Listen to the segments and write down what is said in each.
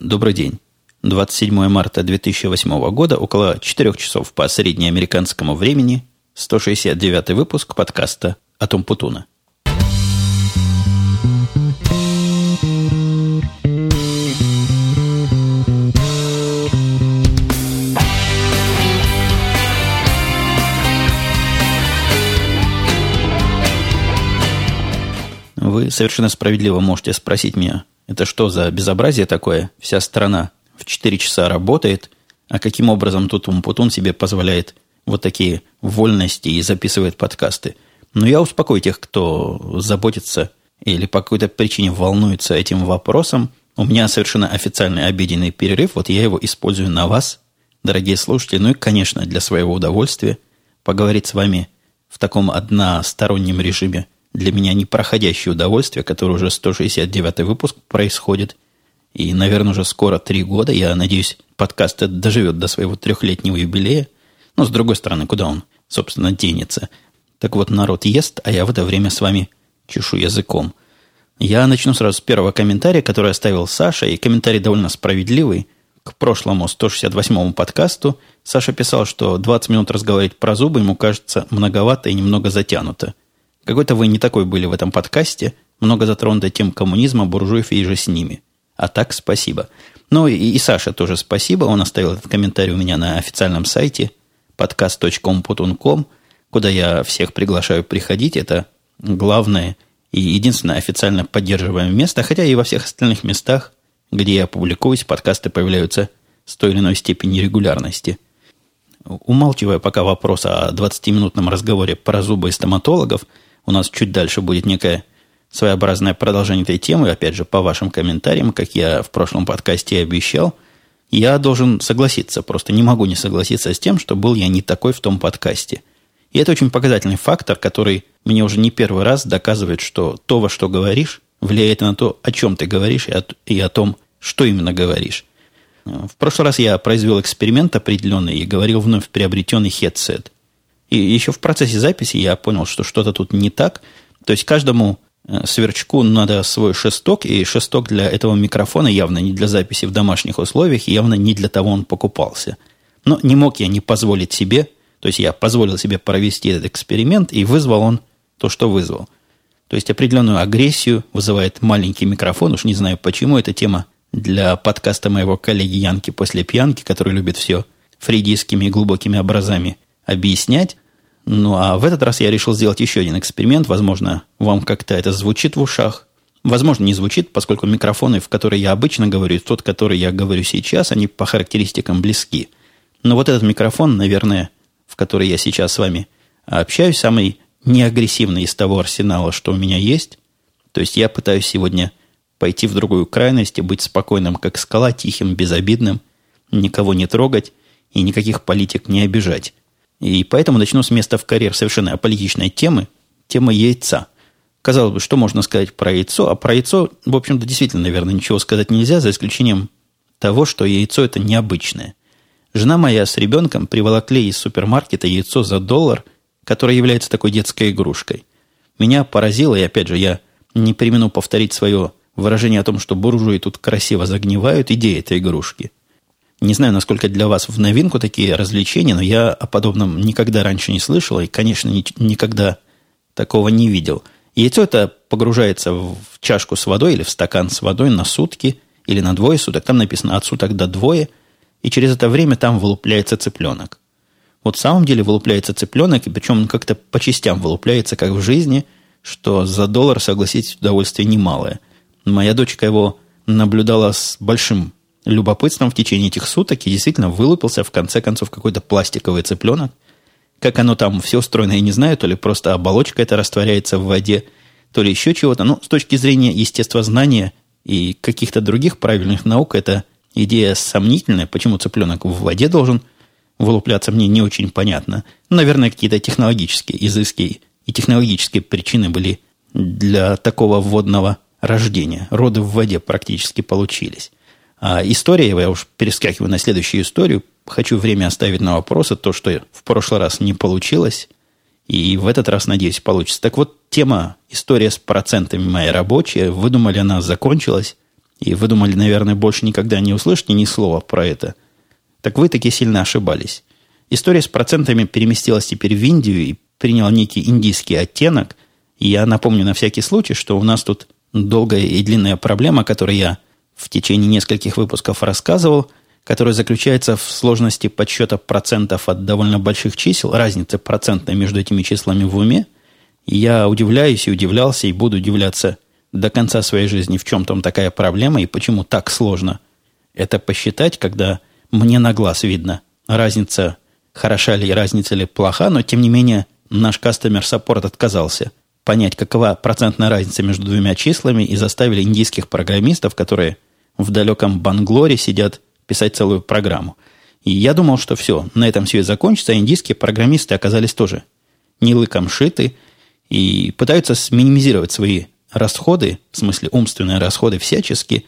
Добрый день. 27 марта 2008 года, около 4 часов по среднеамериканскому времени, 169 выпуск подкаста «Атом Путуна». Вы совершенно справедливо можете спросить меня, это что за безобразие такое? Вся страна в 4 часа работает, а каким образом тут Умпутун себе позволяет вот такие вольности и записывает подкасты? Но я успокою тех, кто заботится или по какой-то причине волнуется этим вопросом. У меня совершенно официальный обеденный перерыв, вот я его использую на вас, дорогие слушатели, ну и, конечно, для своего удовольствия поговорить с вами в таком одностороннем режиме – для меня непроходящее удовольствие, которое уже 169 выпуск происходит. И, наверное, уже скоро три года. Я надеюсь, подкаст этот доживет до своего трехлетнего юбилея. Но, с другой стороны, куда он, собственно, денется? Так вот, народ ест, а я в это время с вами чешу языком. Я начну сразу с первого комментария, который оставил Саша, и комментарий довольно справедливый. К прошлому 168-му подкасту Саша писал, что 20 минут разговаривать про зубы ему кажется многовато и немного затянуто – какой-то вы не такой были в этом подкасте, много затронутой тем коммунизма, буржуев и же с ними. А так спасибо. Ну и, и Саша тоже спасибо. Он оставил этот комментарий у меня на официальном сайте podcast.com.com, куда я всех приглашаю приходить. Это главное и единственное официально поддерживаемое место, хотя и во всех остальных местах, где я публикуюсь, подкасты появляются с той или иной степени регулярности. Умалчивая пока вопрос о 20-минутном разговоре про зубы и стоматологов – у нас чуть дальше будет некое своеобразное продолжение этой темы, опять же, по вашим комментариям, как я в прошлом подкасте и обещал, я должен согласиться, просто не могу не согласиться с тем, что был я не такой в том подкасте. И это очень показательный фактор, который мне уже не первый раз доказывает, что то, во что говоришь, влияет на то, о чем ты говоришь и о, и о том, что именно говоришь. В прошлый раз я произвел эксперимент определенный и говорил вновь приобретенный хедсет – и еще в процессе записи я понял, что что-то тут не так. То есть каждому э, сверчку надо свой шесток, и шесток для этого микрофона явно не для записи в домашних условиях, явно не для того он покупался. Но не мог я не позволить себе, то есть я позволил себе провести этот эксперимент, и вызвал он то, что вызвал. То есть определенную агрессию вызывает маленький микрофон, уж не знаю почему, эта тема для подкаста моего коллеги Янки после пьянки, который любит все фридийскими и глубокими образами объяснять. Ну, а в этот раз я решил сделать еще один эксперимент. Возможно, вам как-то это звучит в ушах. Возможно, не звучит, поскольку микрофоны, в которые я обычно говорю, и тот, который я говорю сейчас, они по характеристикам близки. Но вот этот микрофон, наверное, в который я сейчас с вами общаюсь, самый неагрессивный из того арсенала, что у меня есть. То есть я пытаюсь сегодня пойти в другую крайность и быть спокойным, как скала, тихим, безобидным, никого не трогать и никаких политик не обижать. И поэтому начну с места в карьер совершенно аполитичной темы, тема яйца. Казалось бы, что можно сказать про яйцо? А про яйцо, в общем-то, действительно, наверное, ничего сказать нельзя, за исключением того, что яйцо это необычное. Жена моя с ребенком приволокли из супермаркета яйцо за доллар, которое является такой детской игрушкой. Меня поразило, и опять же, я не примену повторить свое выражение о том, что буржуи тут красиво загнивают идеи этой игрушки – не знаю, насколько для вас в новинку такие развлечения, но я о подобном никогда раньше не слышал и, конечно, ни, никогда такого не видел. Яйцо это погружается в чашку с водой или в стакан с водой на сутки или на двое суток. Там написано от суток до двое, и через это время там вылупляется цыпленок. Вот в самом деле вылупляется цыпленок, и причем он как-то по частям вылупляется, как в жизни, что за доллар, согласитесь, удовольствие немалое. Моя дочка его наблюдала с большим любопытством в течение этих суток и действительно вылупился в конце концов какой-то пластиковый цыпленок. Как оно там все устроено, я не знаю, то ли просто оболочка это растворяется в воде, то ли еще чего-то. Но с точки зрения естествознания и каких-то других правильных наук, эта идея сомнительная. Почему цыпленок в воде должен вылупляться, мне не очень понятно. Наверное, какие-то технологические изыски и технологические причины были для такого водного рождения. Роды в воде практически получились. А история, я уж перескакиваю на следующую историю, хочу время оставить на вопросы, то, что в прошлый раз не получилось, и в этот раз, надеюсь, получится. Так вот, тема «История с процентами моя рабочая», выдумали, она закончилась, И вы думали, наверное, больше никогда не услышите ни слова про это. Так вы таки сильно ошибались. История с процентами переместилась теперь в Индию и приняла некий индийский оттенок. И я напомню на всякий случай, что у нас тут долгая и длинная проблема, которую я в течение нескольких выпусков рассказывал, которая заключается в сложности подсчета процентов от довольно больших чисел, разницы процентной между этими числами в уме. Я удивляюсь и удивлялся, и буду удивляться до конца своей жизни, в чем там такая проблема и почему так сложно это посчитать, когда мне на глаз видно разница, хороша ли разница ли плоха, но тем не менее наш кастомер саппорт отказался понять, какова процентная разница между двумя числами и заставили индийских программистов, которые в далеком Банглоре сидят писать целую программу. И я думал, что все, на этом все и закончится, а индийские программисты оказались тоже не лыком шиты и пытаются минимизировать свои расходы, в смысле умственные расходы всячески.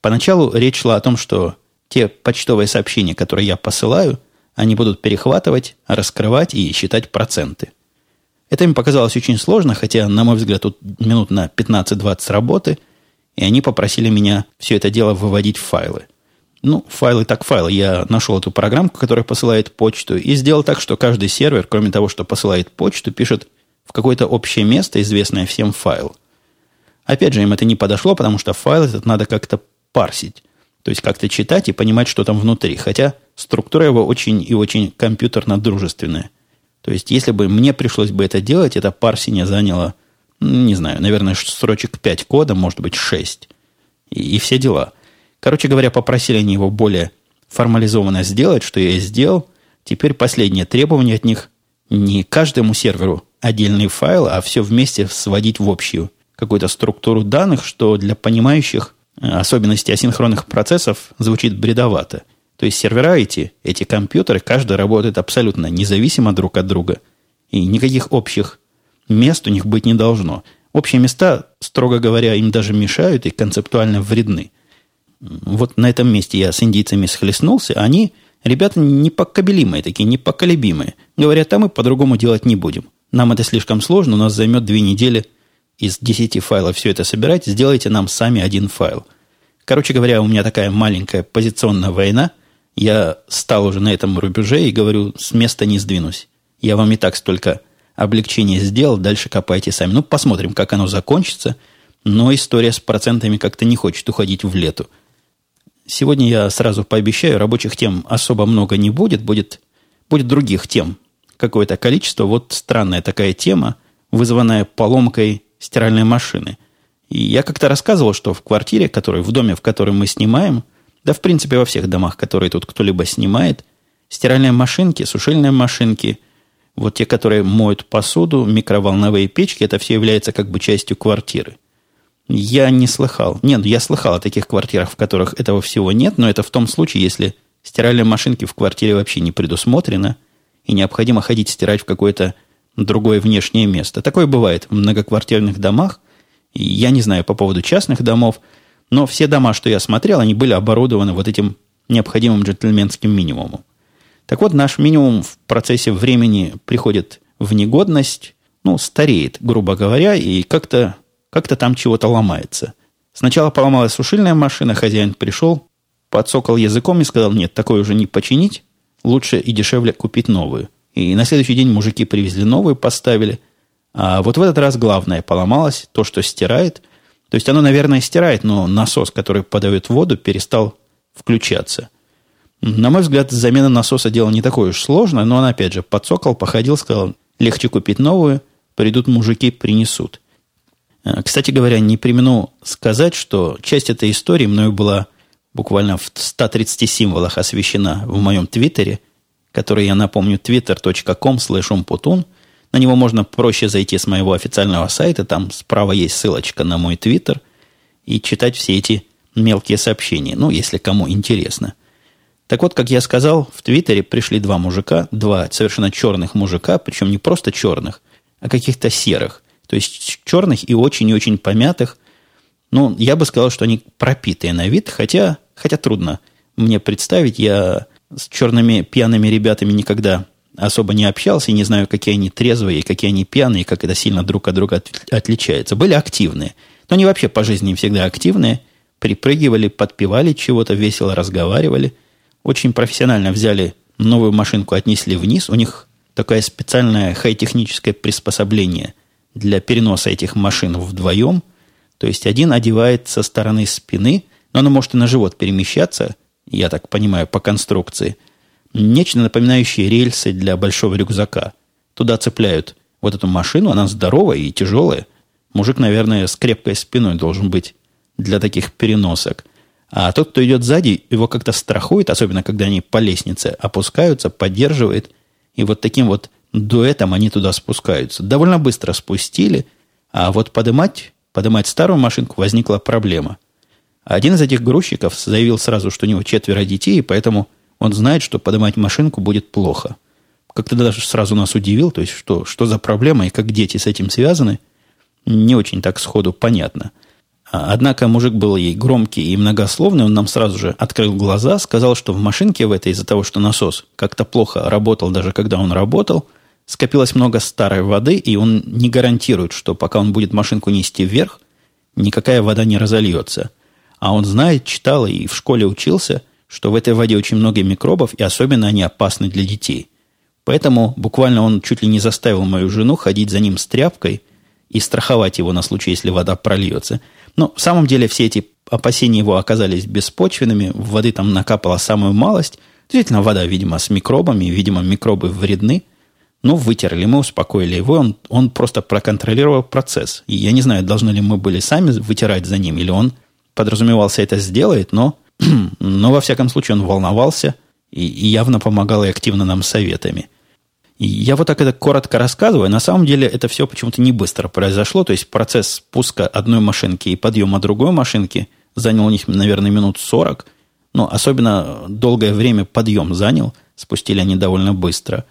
Поначалу речь шла о том, что те почтовые сообщения, которые я посылаю, они будут перехватывать, раскрывать и считать проценты. Это им показалось очень сложно, хотя, на мой взгляд, тут минут на 15-20 работы – и они попросили меня все это дело выводить в файлы. Ну, файлы так файлы. Я нашел эту программку, которая посылает почту, и сделал так, что каждый сервер, кроме того, что посылает почту, пишет в какое-то общее место, известное всем файл. Опять же, им это не подошло, потому что файл этот надо как-то парсить. То есть как-то читать и понимать, что там внутри. Хотя структура его очень и очень компьютерно-дружественная. То есть, если бы мне пришлось бы это делать, это парсение заняло не знаю, наверное, строчек 5 кода, может быть, 6. И, и все дела. Короче говоря, попросили они его более формализованно сделать, что я и сделал. Теперь последнее требование от них не каждому серверу отдельный файл, а все вместе сводить в общую какую-то структуру данных, что для понимающих э, особенности асинхронных процессов звучит бредовато. То есть сервера эти, эти компьютеры, каждый работает абсолютно независимо друг от друга. И никаких общих мест у них быть не должно. Общие места, строго говоря, им даже мешают и концептуально вредны. Вот на этом месте я с индийцами схлестнулся. Они, ребята, непоколебимые такие, непоколебимые. Говорят, а мы по-другому делать не будем. Нам это слишком сложно, у нас займет две недели из десяти файлов все это собирать. Сделайте нам сами один файл. Короче говоря, у меня такая маленькая позиционная война. Я стал уже на этом рубеже и говорю, с места не сдвинусь. Я вам и так столько облегчение сделал, дальше копайте сами. Ну, посмотрим, как оно закончится. Но история с процентами как-то не хочет уходить в лету. Сегодня я сразу пообещаю, рабочих тем особо много не будет, будет, будет других тем. Какое-то количество. Вот странная такая тема, вызванная поломкой стиральной машины. И я как-то рассказывал, что в квартире, который, в доме, в котором мы снимаем, да, в принципе, во всех домах, которые тут кто-либо снимает, стиральные машинки, сушильные машинки – вот те, которые моют посуду, микроволновые печки, это все является как бы частью квартиры. Я не слыхал. Нет, я слыхал о таких квартирах, в которых этого всего нет, но это в том случае, если стиральной машинки в квартире вообще не предусмотрено, и необходимо ходить стирать в какое-то другое внешнее место. Такое бывает в многоквартирных домах. Я не знаю по поводу частных домов, но все дома, что я смотрел, они были оборудованы вот этим необходимым джентльменским минимумом. Так вот, наш минимум в процессе времени приходит в негодность, ну, стареет, грубо говоря, и как-то как там чего-то ломается. Сначала поломалась сушильная машина, хозяин пришел, подсокал языком и сказал, нет, такое уже не починить, лучше и дешевле купить новую. И на следующий день мужики привезли новую, поставили. А вот в этот раз главное поломалось, то, что стирает. То есть оно, наверное, стирает, но насос, который подает воду, перестал включаться. На мой взгляд, замена насоса дело не такое уж сложное, но он, опять же, подсокал, походил, сказал, легче купить новую, придут мужики, принесут. Э, кстати говоря, не примену сказать, что часть этой истории мною была буквально в 130 символах освещена в моем твиттере, который я напомню, twitter.com slash На него можно проще зайти с моего официального сайта, там справа есть ссылочка на мой твиттер, и читать все эти мелкие сообщения, ну, если кому интересно – так вот, как я сказал, в Твиттере пришли два мужика, два совершенно черных мужика, причем не просто черных, а каких-то серых. То есть черных и очень и очень помятых. Ну, я бы сказал, что они пропитые на вид, хотя, хотя трудно мне представить. Я с черными пьяными ребятами никогда особо не общался и не знаю, какие они трезвые, какие они пьяные, как это сильно друг от друга от, отличается. Были активные. Но они вообще по жизни всегда активные. припрыгивали, подпевали чего-то, весело разговаривали. Очень профессионально взяли новую машинку, отнесли вниз. У них такое специальное хай-техническое приспособление для переноса этих машин вдвоем. То есть один одевает со стороны спины, но оно может и на живот перемещаться, я так понимаю, по конструкции. Нечто напоминающее рельсы для большого рюкзака. Туда цепляют вот эту машину, она здоровая и тяжелая. Мужик, наверное, с крепкой спиной должен быть для таких переносок. А тот, кто идет сзади, его как-то страхует, особенно когда они по лестнице опускаются, поддерживает. И вот таким вот дуэтом они туда спускаются. Довольно быстро спустили, а вот подымать, подымать старую машинку возникла проблема. Один из этих грузчиков заявил сразу, что у него четверо детей, и поэтому он знает, что поднимать машинку будет плохо. Как-то даже сразу нас удивил, то есть что, что за проблема и как дети с этим связаны, не очень так сходу понятно – однако мужик был ей громкий и многословный, он нам сразу же открыл глаза, сказал, что в машинке в этой из-за того, что насос как-то плохо работал, даже когда он работал, скопилось много старой воды, и он не гарантирует, что пока он будет машинку нести вверх, никакая вода не разольется. А он знает, читал и в школе учился, что в этой воде очень много микробов, и особенно они опасны для детей. Поэтому буквально он чуть ли не заставил мою жену ходить за ним с тряпкой и страховать его на случай, если вода прольется – но в самом деле все эти опасения его оказались беспочвенными, воды там накапала самую малость. Действительно, вода, видимо, с микробами, видимо, микробы вредны. Ну, вытерли мы, успокоили его, он, он просто проконтролировал процесс. И я не знаю, должны ли мы были сами вытирать за ним, или он подразумевался это сделает, но, но во всяком случае он волновался и, и явно помогал и активно нам советами – я вот так это коротко рассказываю. На самом деле это все почему-то не быстро произошло. То есть процесс спуска одной машинки и подъема другой машинки занял у них, наверное, минут 40. Но особенно долгое время подъем занял. Спустили они довольно быстро.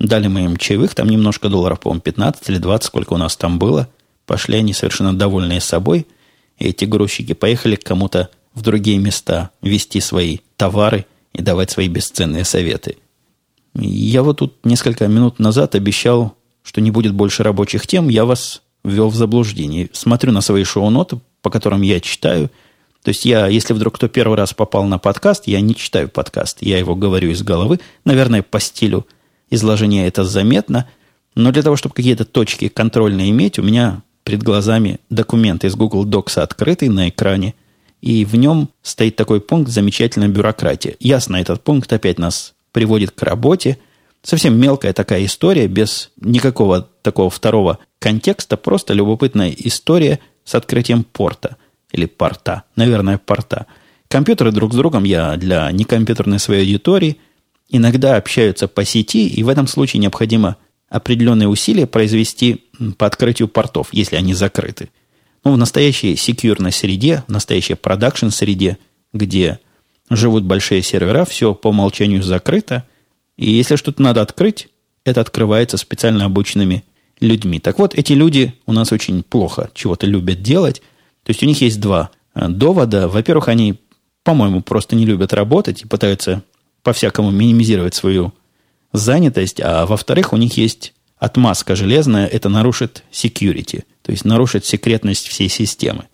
Дали мы им чаевых, там немножко долларов, по-моему, 15 или 20, сколько у нас там было. Пошли они совершенно довольные собой. И эти грузчики поехали к кому-то в другие места вести свои товары и давать свои бесценные советы – я вот тут несколько минут назад обещал, что не будет больше рабочих тем, я вас ввел в заблуждение. Смотрю на свои шоу-ноты, по которым я читаю. То есть я, если вдруг кто первый раз попал на подкаст, я не читаю подкаст, я его говорю из головы. Наверное, по стилю изложения это заметно. Но для того, чтобы какие-то точки контрольные иметь, у меня перед глазами документ из Google Docs открытый на экране, и в нем стоит такой пункт «Замечательная бюрократия». Ясно, этот пункт опять нас приводит к работе. Совсем мелкая такая история, без никакого такого второго контекста, просто любопытная история с открытием порта. Или порта. Наверное, порта. Компьютеры друг с другом, я для некомпьютерной своей аудитории, иногда общаются по сети, и в этом случае необходимо определенные усилия произвести по открытию портов, если они закрыты. Ну, в настоящей секьюрной среде, в настоящей продакшн среде, где живут большие сервера, все по умолчанию закрыто. И если что-то надо открыть, это открывается специально обученными людьми. Так вот, эти люди у нас очень плохо чего-то любят делать. То есть у них есть два э, довода. Во-первых, они, по-моему, просто не любят работать и пытаются по-всякому минимизировать свою занятость. А во-вторых, у них есть отмазка железная, это нарушит security, то есть нарушит секретность всей системы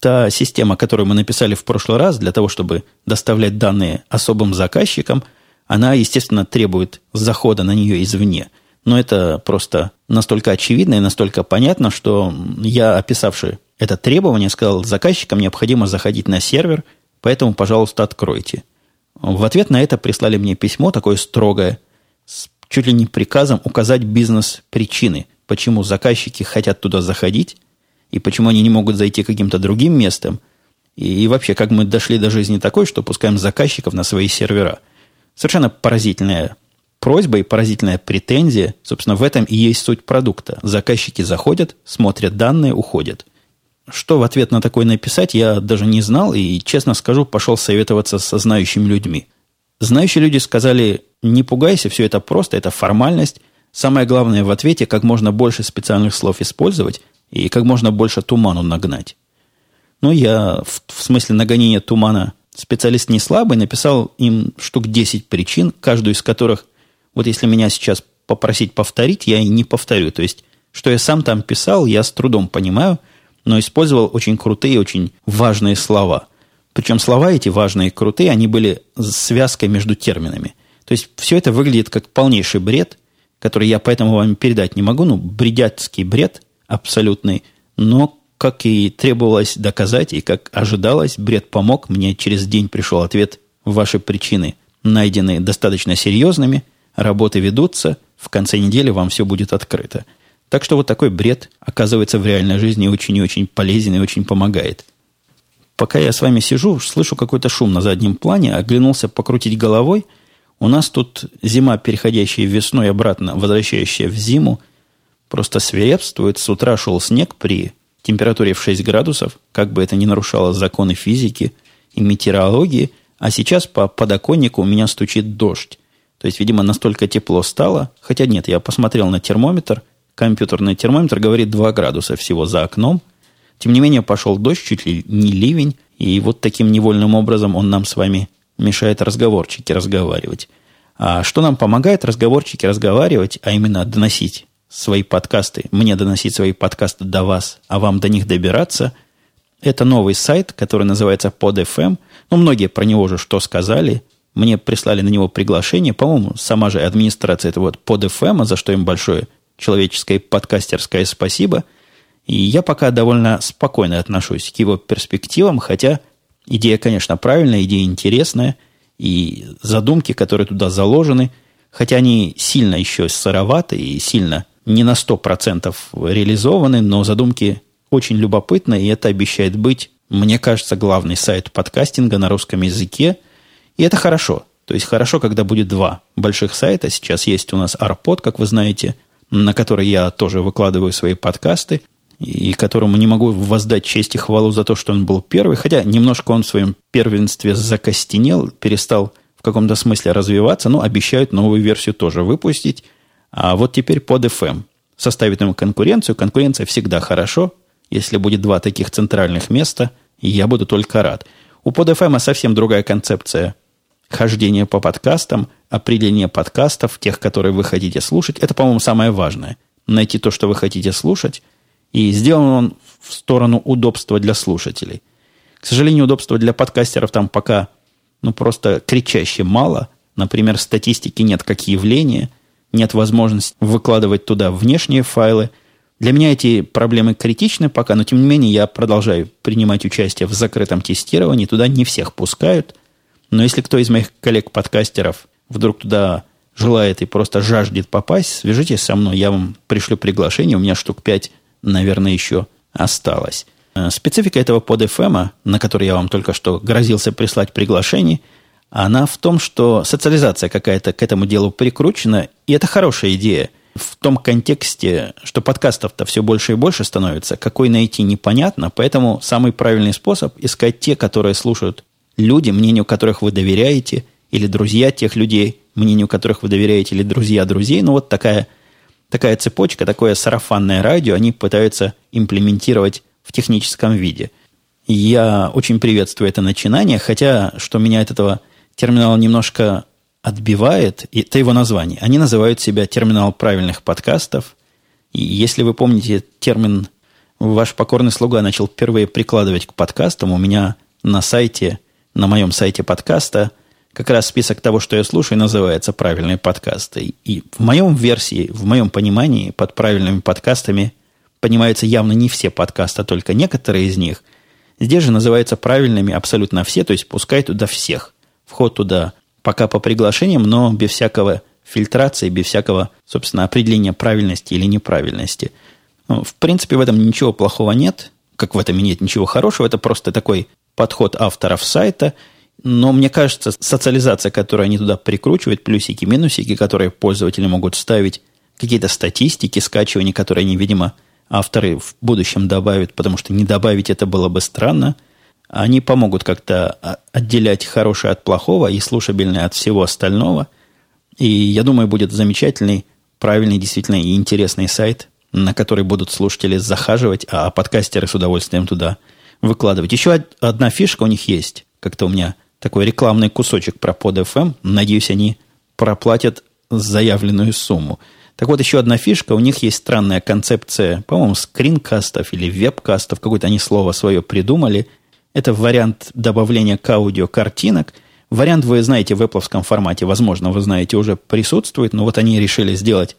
та система, которую мы написали в прошлый раз для того, чтобы доставлять данные особым заказчикам, она, естественно, требует захода на нее извне. Но это просто настолько очевидно и настолько понятно, что я, описавший это требование, сказал, заказчикам необходимо заходить на сервер, поэтому, пожалуйста, откройте. В ответ на это прислали мне письмо такое строгое, с чуть ли не приказом указать бизнес-причины, почему заказчики хотят туда заходить, и почему они не могут зайти каким-то другим местом, и, и вообще, как мы дошли до жизни такой, что пускаем заказчиков на свои сервера. Совершенно поразительная просьба и поразительная претензия. Собственно, в этом и есть суть продукта. Заказчики заходят, смотрят данные, уходят. Что в ответ на такое написать, я даже не знал и, честно скажу, пошел советоваться со знающими людьми. Знающие люди сказали, не пугайся, все это просто, это формальность. Самое главное в ответе, как можно больше специальных слов использовать, и как можно больше туману нагнать. Но я в, в смысле нагонения тумана специалист не слабый, написал им штук 10 причин, каждую из которых, вот если меня сейчас попросить повторить, я и не повторю. То есть, что я сам там писал, я с трудом понимаю, но использовал очень крутые, очень важные слова. Причем слова эти важные и крутые, они были связкой между терминами. То есть все это выглядит как полнейший бред, который я поэтому вам передать не могу. Ну, бредяцкий бред абсолютный. Но, как и требовалось доказать, и как ожидалось, бред помог. Мне через день пришел ответ. Ваши причины найдены достаточно серьезными. Работы ведутся. В конце недели вам все будет открыто. Так что вот такой бред, оказывается, в реальной жизни очень и очень полезен и очень помогает. Пока я с вами сижу, слышу какой-то шум на заднем плане, оглянулся покрутить головой. У нас тут зима, переходящая в весну и обратно возвращающая в зиму, просто свирепствует. С утра шел снег при температуре в 6 градусов, как бы это ни нарушало законы физики и метеорологии, а сейчас по подоконнику у меня стучит дождь. То есть, видимо, настолько тепло стало, хотя нет, я посмотрел на термометр, компьютерный термометр говорит 2 градуса всего за окном. Тем не менее, пошел дождь, чуть ли не ливень, и вот таким невольным образом он нам с вами мешает разговорчики разговаривать. А что нам помогает разговорчики разговаривать, а именно доносить свои подкасты, мне доносить свои подкасты до вас, а вам до них добираться, это новый сайт, который называется PodFM. Ну, многие про него уже что сказали. Мне прислали на него приглашение. По-моему, сама же администрация этого вот PodFM, за что им большое человеческое подкастерское спасибо. И я пока довольно спокойно отношусь к его перспективам, хотя идея, конечно, правильная, идея интересная, и задумки, которые туда заложены, хотя они сильно еще сыроваты и сильно не на 100% реализованы, но задумки очень любопытны, и это обещает быть, мне кажется, главный сайт подкастинга на русском языке. И это хорошо. То есть хорошо, когда будет два больших сайта. Сейчас есть у нас Арпод, как вы знаете – на который я тоже выкладываю свои подкасты, и которому не могу воздать честь и хвалу за то, что он был первый, хотя немножко он в своем первенстве закостенел, перестал в каком-то смысле развиваться, но обещают новую версию тоже выпустить. А вот теперь под FM составит ему конкуренцию. Конкуренция всегда хорошо. Если будет два таких центральных места, я буду только рад. У PodFM совсем другая концепция хождение по подкастам, определение подкастов, тех, которые вы хотите слушать. Это, по-моему, самое важное. Найти то, что вы хотите слушать. И сделан он в сторону удобства для слушателей. К сожалению, удобства для подкастеров там пока ну, просто кричаще мало. Например, статистики нет как явления, нет возможности выкладывать туда внешние файлы. Для меня эти проблемы критичны пока, но тем не менее я продолжаю принимать участие в закрытом тестировании. Туда не всех пускают. Но если кто из моих коллег-подкастеров вдруг туда желает и просто жаждет попасть, свяжитесь со мной, я вам пришлю приглашение, у меня штук пять, наверное, еще осталось. Э, специфика этого под FM, на который я вам только что грозился прислать приглашение, она в том, что социализация какая-то к этому делу прикручена, и это хорошая идея. В том контексте, что подкастов-то все больше и больше становится, какой найти непонятно, поэтому самый правильный способ искать те, которые слушают люди, мнению которых вы доверяете, или друзья тех людей, мнению которых вы доверяете, или друзья друзей. Ну, вот такая, такая цепочка, такое сарафанное радио они пытаются имплементировать в техническом виде. Я очень приветствую это начинание, хотя, что меня от этого терминала немножко отбивает, это его название. Они называют себя терминал правильных подкастов. И если вы помните термин «Ваш покорный слуга» начал впервые прикладывать к подкастам, у меня на сайте – на моем сайте подкаста как раз список того, что я слушаю, называется «Правильные подкасты». И в моем версии, в моем понимании под правильными подкастами понимаются явно не все подкасты, а только некоторые из них. Здесь же называются правильными абсолютно все, то есть пускай туда всех. Вход туда пока по приглашениям, но без всякого фильтрации, без всякого, собственно, определения правильности или неправильности. Ну, в принципе, в этом ничего плохого нет, как в этом и нет ничего хорошего, это просто такой подход авторов сайта, но мне кажется, социализация, которую они туда прикручивают, плюсики, минусики, которые пользователи могут ставить, какие-то статистики, скачивания, которые они, видимо, авторы в будущем добавят, потому что не добавить это было бы странно, они помогут как-то отделять хорошее от плохого и слушабельное от всего остального. И я думаю, будет замечательный, правильный, действительно и интересный сайт, на который будут слушатели захаживать, а подкастеры с удовольствием туда – выкладывать. Еще одна фишка у них есть. Как-то у меня такой рекламный кусочек про под FM. Надеюсь, они проплатят заявленную сумму. Так вот, еще одна фишка. У них есть странная концепция, по-моему, скринкастов или вебкастов. Какое-то они слово свое придумали. Это вариант добавления к аудио картинок. Вариант вы знаете в Apple формате. Возможно, вы знаете, уже присутствует. Но вот они решили сделать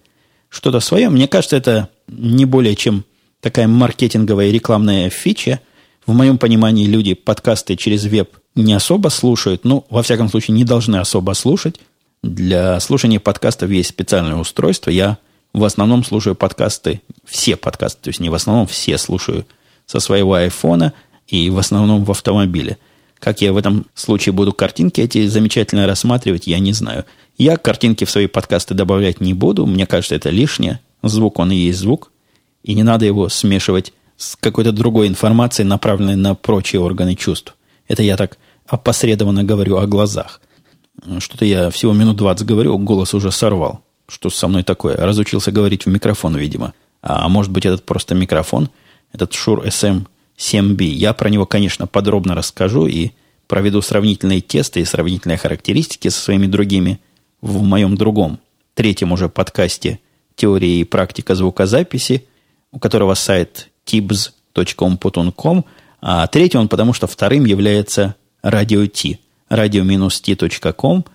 что-то свое. Мне кажется, это не более чем такая маркетинговая и рекламная фича. В моем понимании люди подкасты через веб не особо слушают. Ну, во всяком случае, не должны особо слушать. Для слушания подкастов есть специальное устройство. Я в основном слушаю подкасты, все подкасты, то есть не в основном, все слушаю со своего айфона и в основном в автомобиле. Как я в этом случае буду картинки эти замечательно рассматривать, я не знаю. Я картинки в свои подкасты добавлять не буду. Мне кажется, это лишнее. Звук, он и есть звук. И не надо его смешивать с какой-то другой информацией, направленной на прочие органы чувств. Это я так опосредованно говорю о глазах. Что-то я всего минут 20 говорю, голос уже сорвал. Что со мной такое? Разучился говорить в микрофон, видимо. А может быть, этот просто микрофон, этот Shure SM7B. Я про него, конечно, подробно расскажу и проведу сравнительные тесты и сравнительные характеристики со своими другими в моем другом, третьем уже подкасте «Теория и практика звукозаписи», у которого сайт tibs.com.com, а третий он потому, что вторым является радио T – radio-t.com.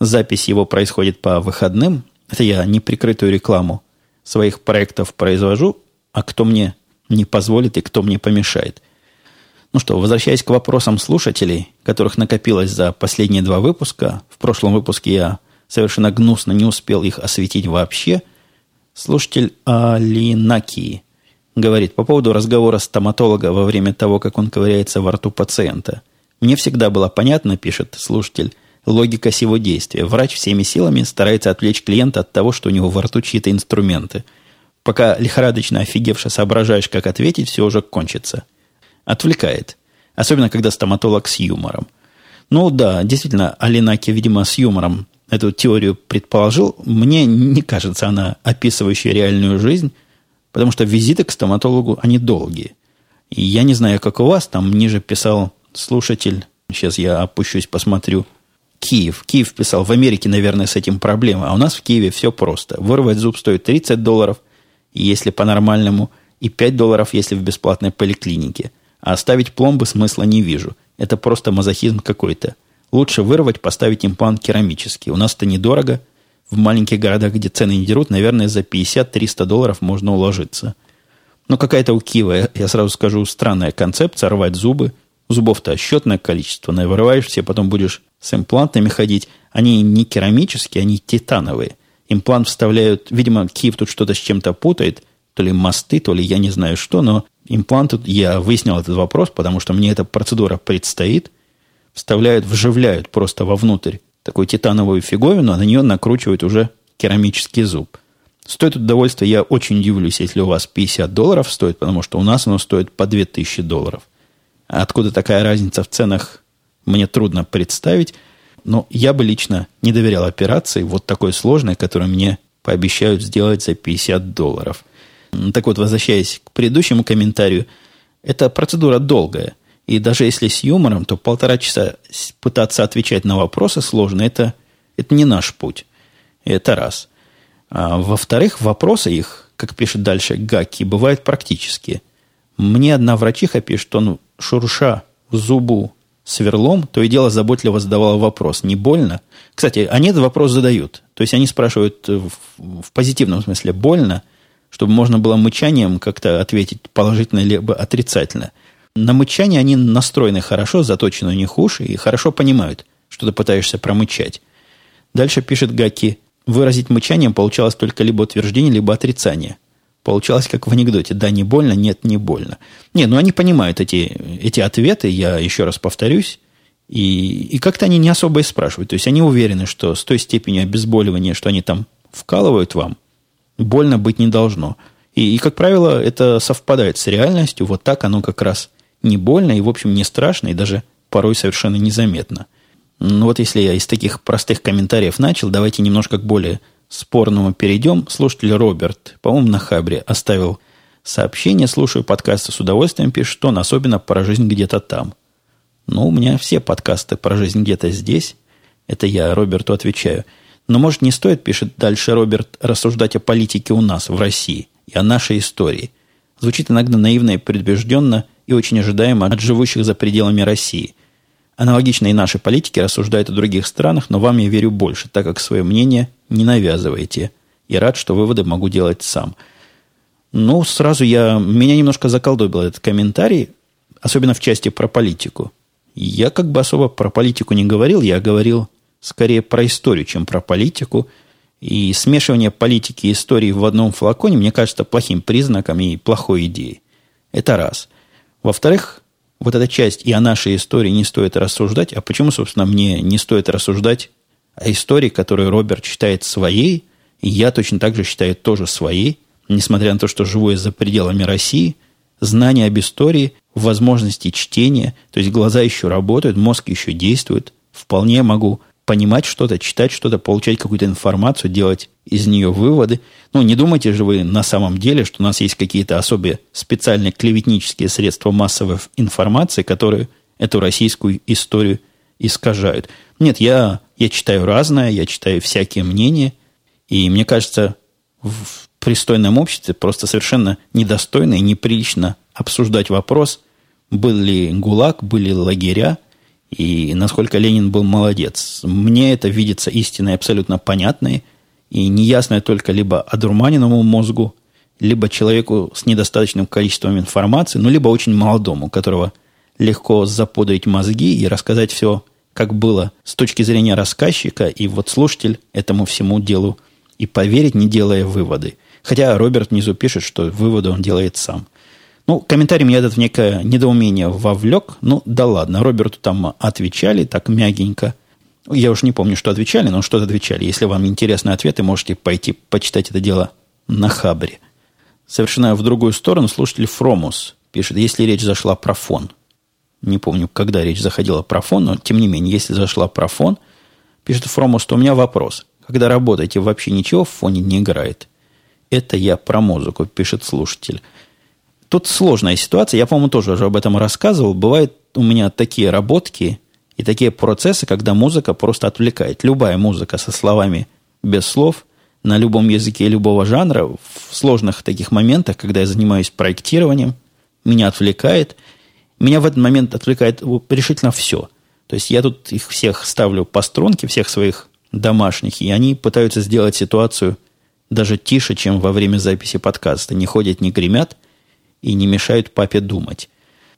Запись его происходит по выходным. Это я неприкрытую рекламу своих проектов произвожу, а кто мне не позволит и кто мне помешает. Ну что, возвращаясь к вопросам слушателей, которых накопилось за последние два выпуска. В прошлом выпуске я совершенно гнусно не успел их осветить вообще. Слушатель Алинаки говорит по поводу разговора стоматолога во время того, как он ковыряется во рту пациента – мне всегда было понятно, пишет слушатель, логика сего действия. Врач всеми силами старается отвлечь клиента от того, что у него во рту чьи-то инструменты. Пока лихорадочно офигевше соображаешь, как ответить, все уже кончится. Отвлекает. Особенно, когда стоматолог с юмором. Ну да, действительно, Алинаки, видимо, с юмором эту теорию предположил. Мне не кажется она описывающей реальную жизнь, потому что визиты к стоматологу, они долгие. И я не знаю, как у вас, там ниже писал слушатель, сейчас я опущусь, посмотрю, Киев. Киев писал, в Америке, наверное, с этим проблема, а у нас в Киеве все просто. Вырвать зуб стоит 30 долларов, если по-нормальному, и 5 долларов, если в бесплатной поликлинике. А оставить пломбы смысла не вижу. Это просто мазохизм какой-то. Лучше вырвать, поставить имплант керамический. У нас это недорого. В маленьких городах, где цены не дерут, наверное, за 50-300 долларов можно уложиться. Но какая-то у Киева, я сразу скажу, странная концепция, рвать зубы – Зубов-то счетное количество. Навырываешься, потом будешь с имплантами ходить. Они не керамические, они титановые. Имплант вставляют... Видимо, Киев тут что-то с чем-то путает. То ли мосты, то ли я не знаю что, но имплант. Я выяснил этот вопрос, потому что мне эта процедура предстоит. Вставляют, вживляют просто вовнутрь такую титановую фиговину, а на нее накручивают уже керамический зуб. Стоит удовольствие, я очень удивлюсь, если у вас 50 долларов стоит, потому что у нас оно стоит по 2000 долларов – Откуда такая разница в ценах, мне трудно представить. Но я бы лично не доверял операции вот такой сложной, которую мне пообещают сделать за 50 долларов. Так вот, возвращаясь к предыдущему комментарию, эта процедура долгая. И даже если с юмором, то полтора часа пытаться отвечать на вопросы сложно, это, это не наш путь. Это раз. А во-вторых, вопросы их, как пишет дальше Гаки, бывают практические. Мне одна врачиха пишет, он шурша в зубу сверлом, то и дело заботливо задавала вопрос, не больно? Кстати, они этот вопрос задают. То есть они спрашивают в, в позитивном смысле больно, чтобы можно было мычанием как-то ответить положительно либо отрицательно. На мычание они настроены хорошо, заточены у них уши и хорошо понимают, что ты пытаешься промычать. Дальше пишет Гаки, выразить мычанием получалось только либо утверждение, либо отрицание. Получалось, как в анекдоте. Да, не больно, нет, не больно. Не, ну они понимают эти, эти ответы, я еще раз повторюсь. И, и как-то они не особо и спрашивают. То есть они уверены, что с той степенью обезболивания, что они там вкалывают вам, больно быть не должно. И, и, как правило, это совпадает с реальностью. Вот так оно как раз не больно и, в общем, не страшно, и даже порой совершенно незаметно. Ну вот если я из таких простых комментариев начал, давайте немножко к более спорному перейдем. Слушатель Роберт, по-моему, на Хабре оставил сообщение. Слушаю подкасты с удовольствием, пишет, он особенно про жизнь где-то там. Ну, у меня все подкасты про жизнь где-то здесь. Это я Роберту отвечаю. Но, может, не стоит, пишет дальше Роберт, рассуждать о политике у нас, в России, и о нашей истории. Звучит иногда наивно и предубежденно, и очень ожидаемо от живущих за пределами России. Аналогично и наши политики рассуждают о других странах, но вам я верю больше, так как свое мнение не навязываете. И рад, что выводы могу делать сам. Ну, сразу я... Меня немножко заколдобил этот комментарий, особенно в части про политику. Я как бы особо про политику не говорил, я говорил скорее про историю, чем про политику. И смешивание политики и истории в одном флаконе, мне кажется, плохим признаком и плохой идеей. Это раз. Во-вторых, вот эта часть и о нашей истории не стоит рассуждать. А почему, собственно, мне не стоит рассуждать о истории, которую Роберт считает своей, и я точно так же считаю тоже своей, несмотря на то, что живу я за пределами России, знание об истории, возможности чтения, то есть глаза еще работают, мозг еще действует, вполне могу понимать что-то, читать что-то, получать какую-то информацию, делать из нее выводы. Ну, не думайте же вы на самом деле, что у нас есть какие-то особые специальные клеветнические средства массовой информации, которые эту российскую историю искажают. Нет, я, я читаю разное, я читаю всякие мнения, и мне кажется, в пристойном обществе просто совершенно недостойно и неприлично обсуждать вопрос, был ли ГУЛАГ, были лагеря, и насколько Ленин был молодец. Мне это видится истиной абсолютно понятной и неясной только либо одурманенному мозгу, либо человеку с недостаточным количеством информации, ну, либо очень молодому, которого легко запутать мозги и рассказать все, как было с точки зрения рассказчика, и вот слушатель этому всему делу и поверить, не делая выводы. Хотя Роберт внизу пишет, что выводы он делает сам. Ну, комментарий меня этот в некое недоумение вовлек. Ну, да ладно, Роберту там отвечали так мягенько. Я уж не помню, что отвечали, но что-то отвечали. Если вам интересны ответы, можете пойти почитать это дело на Хабре. Совершенно в другую сторону слушатель Фромус пишет, если речь зашла про фон. Не помню, когда речь заходила про фон, но тем не менее, если зашла про фон, пишет Фромус, то у меня вопрос. Когда работаете, вообще ничего в фоне не играет. Это я про музыку, пишет слушатель. Тут сложная ситуация. Я, по-моему, тоже уже об этом рассказывал. Бывают у меня такие работки и такие процессы, когда музыка просто отвлекает. Любая музыка со словами без слов на любом языке любого жанра в сложных таких моментах, когда я занимаюсь проектированием, меня отвлекает. Меня в этот момент отвлекает решительно все. То есть я тут их всех ставлю по струнке, всех своих домашних, и они пытаются сделать ситуацию даже тише, чем во время записи подкаста. Не ходят, не гремят, и не мешают папе думать.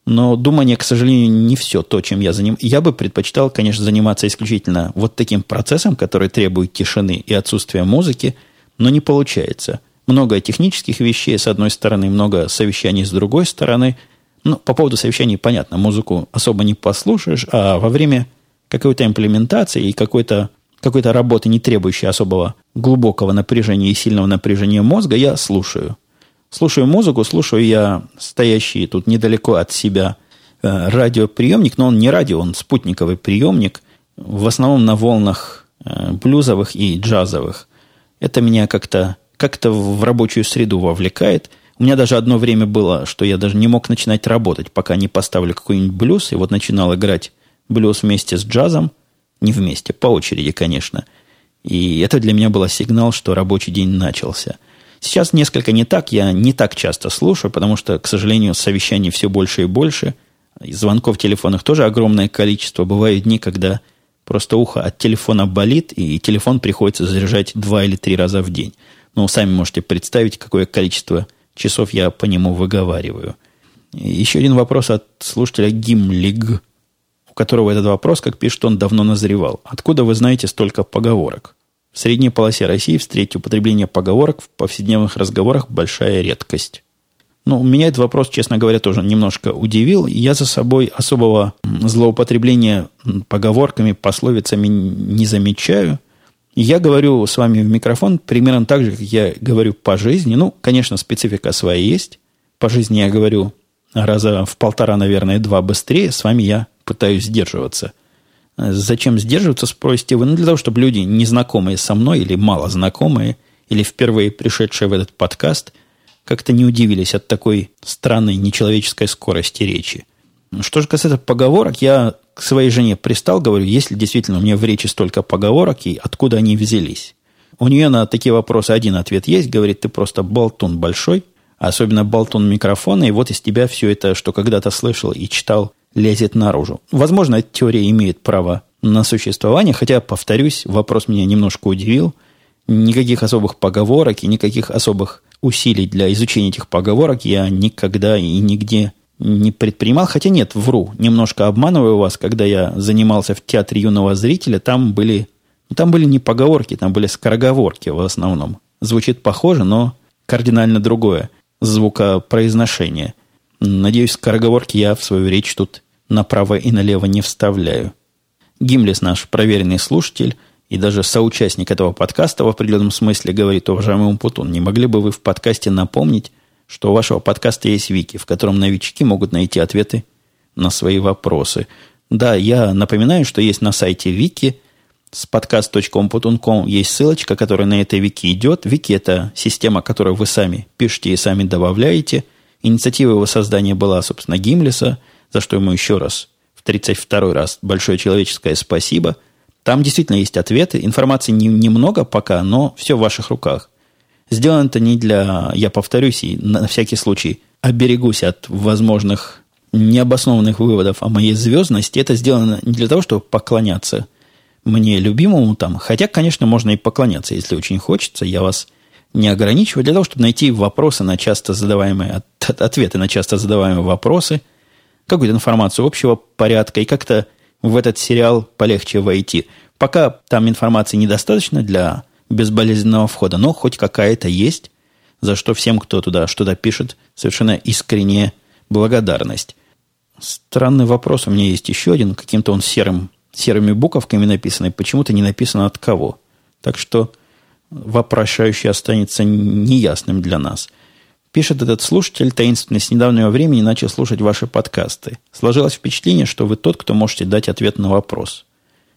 Но думание, к сожалению, не все то, чем я занимаюсь. Я бы предпочитал, конечно, заниматься исключительно вот таким процессом, который требует тишины и отсутствия музыки, но не получается. Много технических вещей с одной стороны, много совещаний с другой стороны. Ну, по поводу совещаний понятно, музыку особо не послушаешь, а во время какой-то имплементации и какой-то какой-то работы, не требующей особого глубокого напряжения и сильного напряжения мозга, я слушаю. Слушаю музыку, слушаю я стоящий тут недалеко от себя э, радиоприемник, но он не радио, он спутниковый приемник, в основном на волнах э, блюзовых и джазовых. Это меня как-то как в рабочую среду вовлекает. У меня даже одно время было, что я даже не мог начинать работать, пока не поставлю какой-нибудь блюз, и вот начинал играть блюз вместе с джазом, не вместе, по очереди, конечно. И это для меня был сигнал, что рабочий день начался – Сейчас несколько не так, я не так часто слушаю, потому что, к сожалению, совещаний все больше и больше. И звонков в телефонах тоже огромное количество. Бывают дни, когда просто ухо от телефона болит, и телефон приходится заряжать два или три раза в день. Ну, сами можете представить, какое количество часов я по нему выговариваю. Еще один вопрос от слушателя Гимлиг, у которого этот вопрос, как пишет он, давно назревал. Откуда вы знаете столько поговорок? В средней полосе России встретить употребление поговорок в повседневных разговорах большая редкость. Ну, меня этот вопрос, честно говоря, тоже немножко удивил. Я за собой особого злоупотребления поговорками, пословицами не замечаю. Я говорю с вами в микрофон примерно так же, как я говорю по жизни. Ну, конечно, специфика своя есть. По жизни я говорю раза в полтора, наверное, два быстрее. С вами я пытаюсь сдерживаться – Зачем сдерживаться, спросите вы? Ну, для того, чтобы люди, незнакомые со мной или мало знакомые, или впервые пришедшие в этот подкаст, как-то не удивились от такой странной нечеловеческой скорости речи. Что же касается поговорок, я к своей жене пристал, говорю, если действительно у меня в речи столько поговорок, и откуда они взялись? У нее на такие вопросы один ответ есть, говорит, ты просто болтун большой, особенно болтун микрофона, и вот из тебя все это, что когда-то слышал и читал, лезет наружу. Возможно, эта теория имеет право на существование, хотя, повторюсь, вопрос меня немножко удивил. Никаких особых поговорок и никаких особых усилий для изучения этих поговорок я никогда и нигде не предпринимал. Хотя нет, вру, немножко обманываю вас, когда я занимался в театре юного зрителя, там были, там были не поговорки, там были скороговорки в основном. Звучит похоже, но кардинально другое звукопроизношение. Надеюсь, скороговорки я в свою речь тут направо и налево не вставляю. Гимлес наш проверенный слушатель и даже соучастник этого подкаста в определенном смысле говорит, уважаемый Умпутун, не могли бы вы в подкасте напомнить, что у вашего подкаста есть вики, в котором новички могут найти ответы на свои вопросы. Да, я напоминаю, что есть на сайте вики с podcast.com.com есть ссылочка, которая на этой вики идет. Вики – это система, которую вы сами пишете и сами добавляете. Инициатива его создания была, собственно, Гимлеса, за что ему еще раз, в 32 раз, большое человеческое спасибо. Там действительно есть ответы. Информации не, немного пока, но все в ваших руках. Сделано это не для, я повторюсь, и на всякий случай оберегусь от возможных необоснованных выводов о моей звездности. Это сделано не для того, чтобы поклоняться мне любимому там. Хотя, конечно, можно и поклоняться, если очень хочется. Я вас не ограничиваю. Для того, чтобы найти вопросы на часто задаваемые, ответы на часто задаваемые вопросы, какую-то информацию общего порядка и как-то в этот сериал полегче войти. Пока там информации недостаточно для безболезненного входа, но хоть какая-то есть, за что всем, кто туда что-то пишет, совершенно искренне благодарность. Странный вопрос у меня есть еще один, каким-то он серым, серыми буковками написанный, почему-то не написано от кого. Так что вопрошающий останется неясным для нас. Пишет этот слушатель таинственно с недавнего времени начал слушать ваши подкасты. Сложилось впечатление, что вы тот, кто можете дать ответ на вопрос.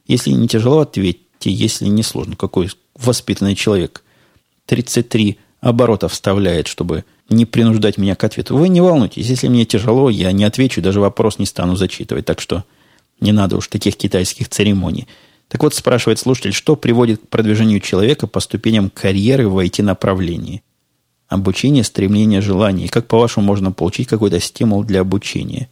Если не тяжело, ответьте, если не сложно. Какой воспитанный человек 33 оборота вставляет, чтобы не принуждать меня к ответу. Вы не волнуйтесь, если мне тяжело, я не отвечу, даже вопрос не стану зачитывать. Так что не надо уж таких китайских церемоний. Так вот, спрашивает слушатель, что приводит к продвижению человека по ступеням карьеры в IT-направлении? Обучение, стремление, желание. И как, по-вашему, можно получить какой-то стимул для обучения?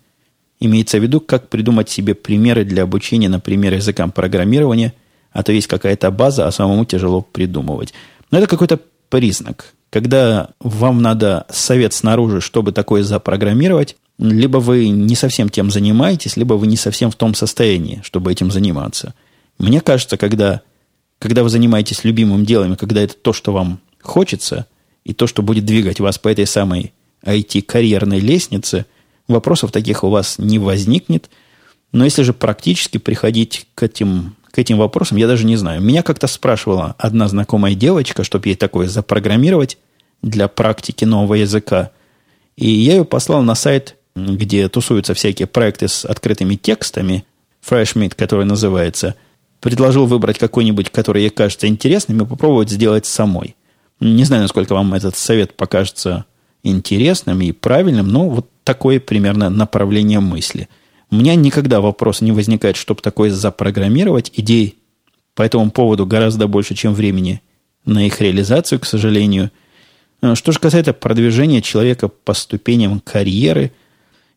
Имеется в виду, как придумать себе примеры для обучения, например, языкам программирования – а то есть какая-то база, а самому тяжело придумывать. Но это какой-то признак. Когда вам надо совет снаружи, чтобы такое запрограммировать, либо вы не совсем тем занимаетесь, либо вы не совсем в том состоянии, чтобы этим заниматься. Мне кажется, когда, когда вы занимаетесь любимым делом, и когда это то, что вам хочется, и то, что будет двигать вас по этой самой IT-карьерной лестнице, вопросов таких у вас не возникнет. Но если же практически приходить к этим к этим вопросам, я даже не знаю. Меня как-то спрашивала одна знакомая девочка, чтобы ей такое запрограммировать для практики нового языка. И я ее послал на сайт, где тусуются всякие проекты с открытыми текстами, FreshMeet, который называется. Предложил выбрать какой-нибудь, который ей кажется интересным, и попробовать сделать самой. Не знаю, насколько вам этот совет покажется интересным и правильным, но вот такое примерно направление мысли – у меня никогда вопрос не возникает, чтобы такое запрограммировать. Идей по этому поводу гораздо больше, чем времени на их реализацию, к сожалению. Э, что же касается продвижения человека по ступеням карьеры,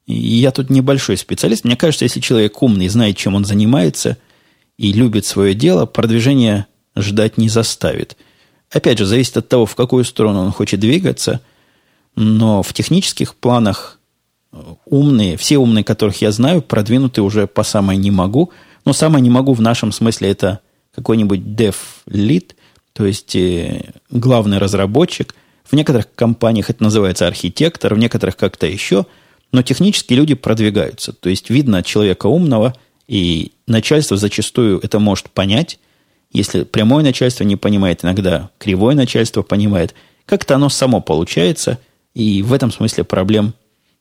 я тут небольшой специалист. Мне кажется, если человек умный, знает, чем он занимается и любит свое дело, продвижение ждать не заставит. Опять же, зависит от того, в какую сторону он хочет двигаться, но в технических планах умные, все умные, которых я знаю, продвинуты уже по самой не могу. Но самое не могу в нашем смысле это какой-нибудь dev lead, то есть э, главный разработчик. В некоторых компаниях это называется архитектор, в некоторых как-то еще. Но технически люди продвигаются. То есть видно человека умного, и начальство зачастую это может понять. Если прямое начальство не понимает, иногда кривое начальство понимает. Как-то оно само получается, и в этом смысле проблем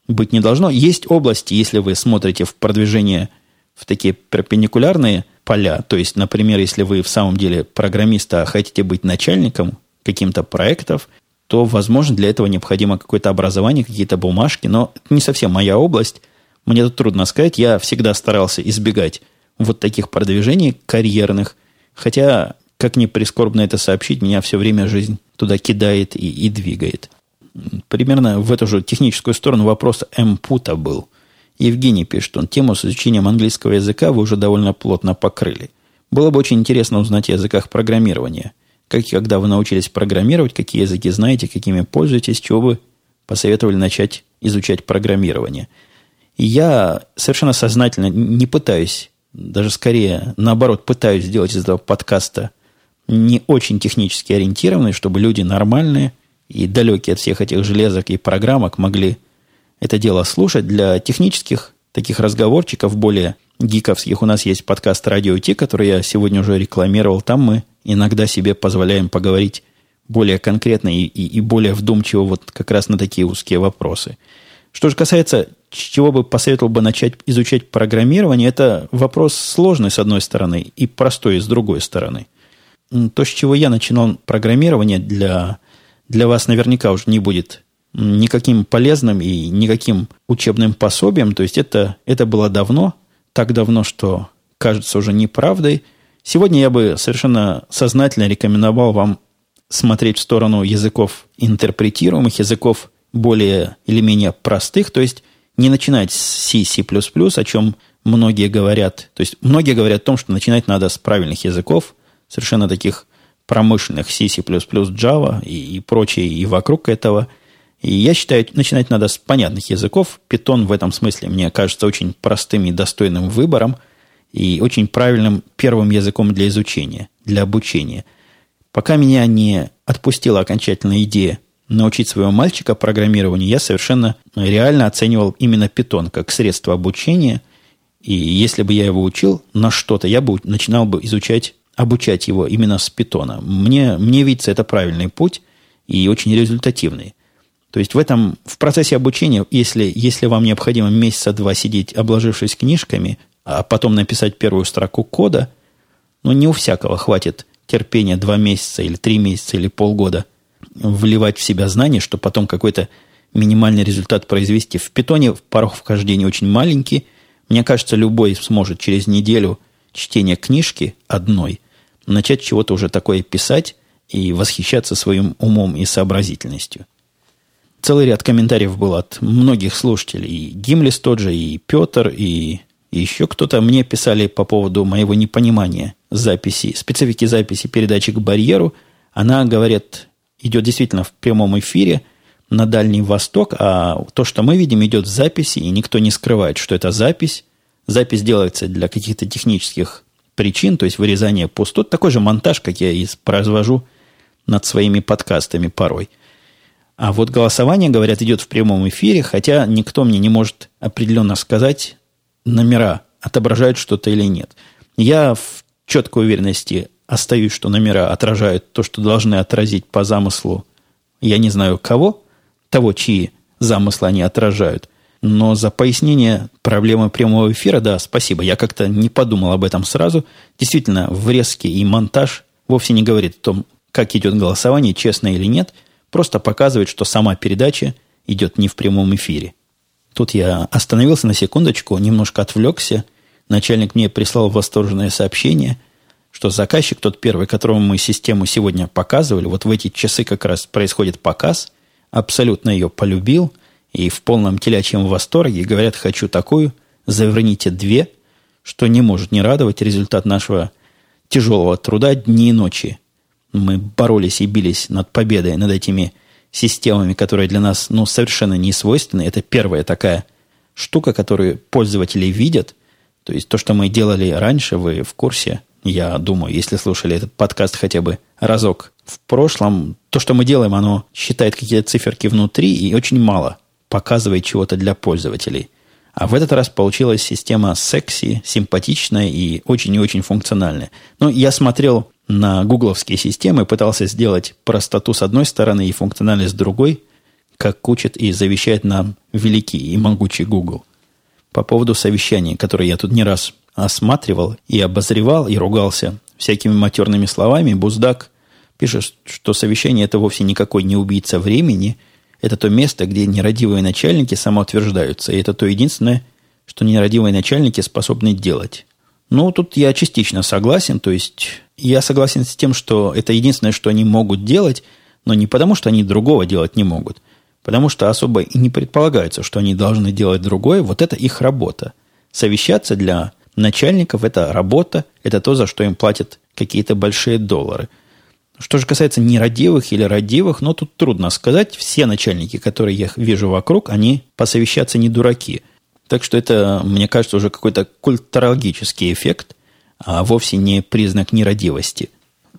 быть не должно. Есть области, если вы смотрите в продвижение в такие перпендикулярные поля, то есть, например, если вы в самом деле программист, а хотите быть начальником каким-то проектов, то, возможно, для этого необходимо какое-то образование, какие-то бумажки, но это не совсем моя область. Мне тут трудно сказать. Я всегда старался избегать вот таких продвижений карьерных. Хотя, как ни прискорбно это сообщить, меня все время жизнь туда кидает и, и двигает. Примерно в эту же техническую сторону вопрос М-пута был. Евгений пишет, он тему с изучением английского языка вы уже довольно плотно покрыли. Было бы очень интересно узнать о языках программирования. Как и когда вы научились программировать, какие языки знаете, какими пользуетесь, чего бы посоветовали начать изучать программирование. Я совершенно сознательно не пытаюсь, даже скорее наоборот, пытаюсь сделать из этого подкаста не очень технически ориентированный, чтобы люди нормальные и далекие от всех этих железок и программок могли это дело слушать. Для технических таких разговорчиков, более гиковских, у нас есть подкаст «Радио Ти», который я сегодня уже рекламировал. Там мы иногда себе позволяем поговорить более конкретно и, и, и более вдумчиво вот как раз на такие узкие вопросы. Что же касается, чего бы посоветовал бы начать изучать программирование, это вопрос сложный с одной стороны и простой с другой стороны. То, с чего я начинал программирование, для, для вас наверняка уже не будет никаким полезным и никаким учебным пособием. То есть это, это было давно, так давно, что кажется уже неправдой. Сегодня я бы совершенно сознательно рекомендовал вам смотреть в сторону языков интерпретируемых, языков более или менее простых, то есть не начинать с C, C++, о чем многие говорят. То есть многие говорят о том, что начинать надо с правильных языков, совершенно таких промышленных C, C++, Java и, и прочее, и вокруг этого. И я считаю, начинать надо с понятных языков. Python в этом смысле мне кажется очень простым и достойным выбором и очень правильным первым языком для изучения, для обучения – Пока меня не отпустила окончательная идея научить своего мальчика программированию, я совершенно реально оценивал именно питон как средство обучения. И если бы я его учил на что-то, я бы начинал бы изучать, обучать его именно с питона. Мне, мне видится это правильный путь и очень результативный. То есть в этом, в процессе обучения, если, если вам необходимо месяца два сидеть, обложившись книжками, а потом написать первую строку кода, ну, не у всякого хватит терпения два месяца или три месяца или полгода вливать в себя знания, чтобы потом какой-то минимальный результат произвести. В питоне порог вхождения очень маленький. Мне кажется, любой сможет через неделю чтения книжки одной начать чего-то уже такое писать и восхищаться своим умом и сообразительностью. Целый ряд комментариев был от многих слушателей. И Гимлис тот же, и Петр, и еще кто-то мне писали по поводу моего непонимания записи, специфики записи передачи к барьеру. Она, говорят, идет действительно в прямом эфире на Дальний Восток, а то, что мы видим, идет в записи, и никто не скрывает, что это запись. Запись делается для каких-то технических причин, то есть вырезание пустот. Такой же монтаж, как я и произвожу над своими подкастами порой. А вот голосование, говорят, идет в прямом эфире, хотя никто мне не может определенно сказать, номера отображают что-то или нет. Я в четкой уверенности остаюсь, что номера отражают то, что должны отразить по замыслу, я не знаю кого, того, чьи замыслы они отражают. Но за пояснение проблемы прямого эфира, да, спасибо. Я как-то не подумал об этом сразу. Действительно, врезки и монтаж вовсе не говорит о том, как идет голосование, честно или нет. Просто показывает, что сама передача идет не в прямом эфире. Тут я остановился на секундочку, немножко отвлекся. Начальник мне прислал восторженное сообщение, что заказчик, тот первый, которому мы систему сегодня показывали, вот в эти часы как раз происходит показ, абсолютно ее полюбил и в полном телячьем восторге. Говорят, хочу такую, заверните две, что не может не радовать результат нашего тяжелого труда дни и ночи. Мы боролись и бились над победой над этими системами, которые для нас ну, совершенно не свойственны. Это первая такая штука, которую пользователи видят. То есть то, что мы делали раньше, вы в курсе, я думаю, если слушали этот подкаст хотя бы разок в прошлом, то, что мы делаем, оно считает какие-то циферки внутри и очень мало показывает чего-то для пользователей. А в этот раз получилась система секси, симпатичная и очень и очень функциональная. Но я смотрел на гугловские системы, пытался сделать простоту с одной стороны и функциональность с другой, как учит и завещает нам великий и могучий Google. По поводу совещаний, которые я тут не раз осматривал и обозревал, и ругался всякими матерными словами, Буздак пишет, что совещание это вовсе никакой не убийца времени, это то место, где нерадивые начальники самоутверждаются, и это то единственное, что нерадивые начальники способны делать. Ну, тут я частично согласен. То есть я согласен с тем, что это единственное, что они могут делать, но не потому, что они другого делать не могут. Потому что особо и не предполагается, что они должны делать другое. Вот это их работа. Совещаться для начальников – это работа, это то, за что им платят какие-то большие доллары. Что же касается нерадивых или радивых, ну, тут трудно сказать. Все начальники, которые я вижу вокруг, они посовещаться не дураки – так что это, мне кажется, уже какой-то культурологический эффект, а вовсе не признак нерадивости.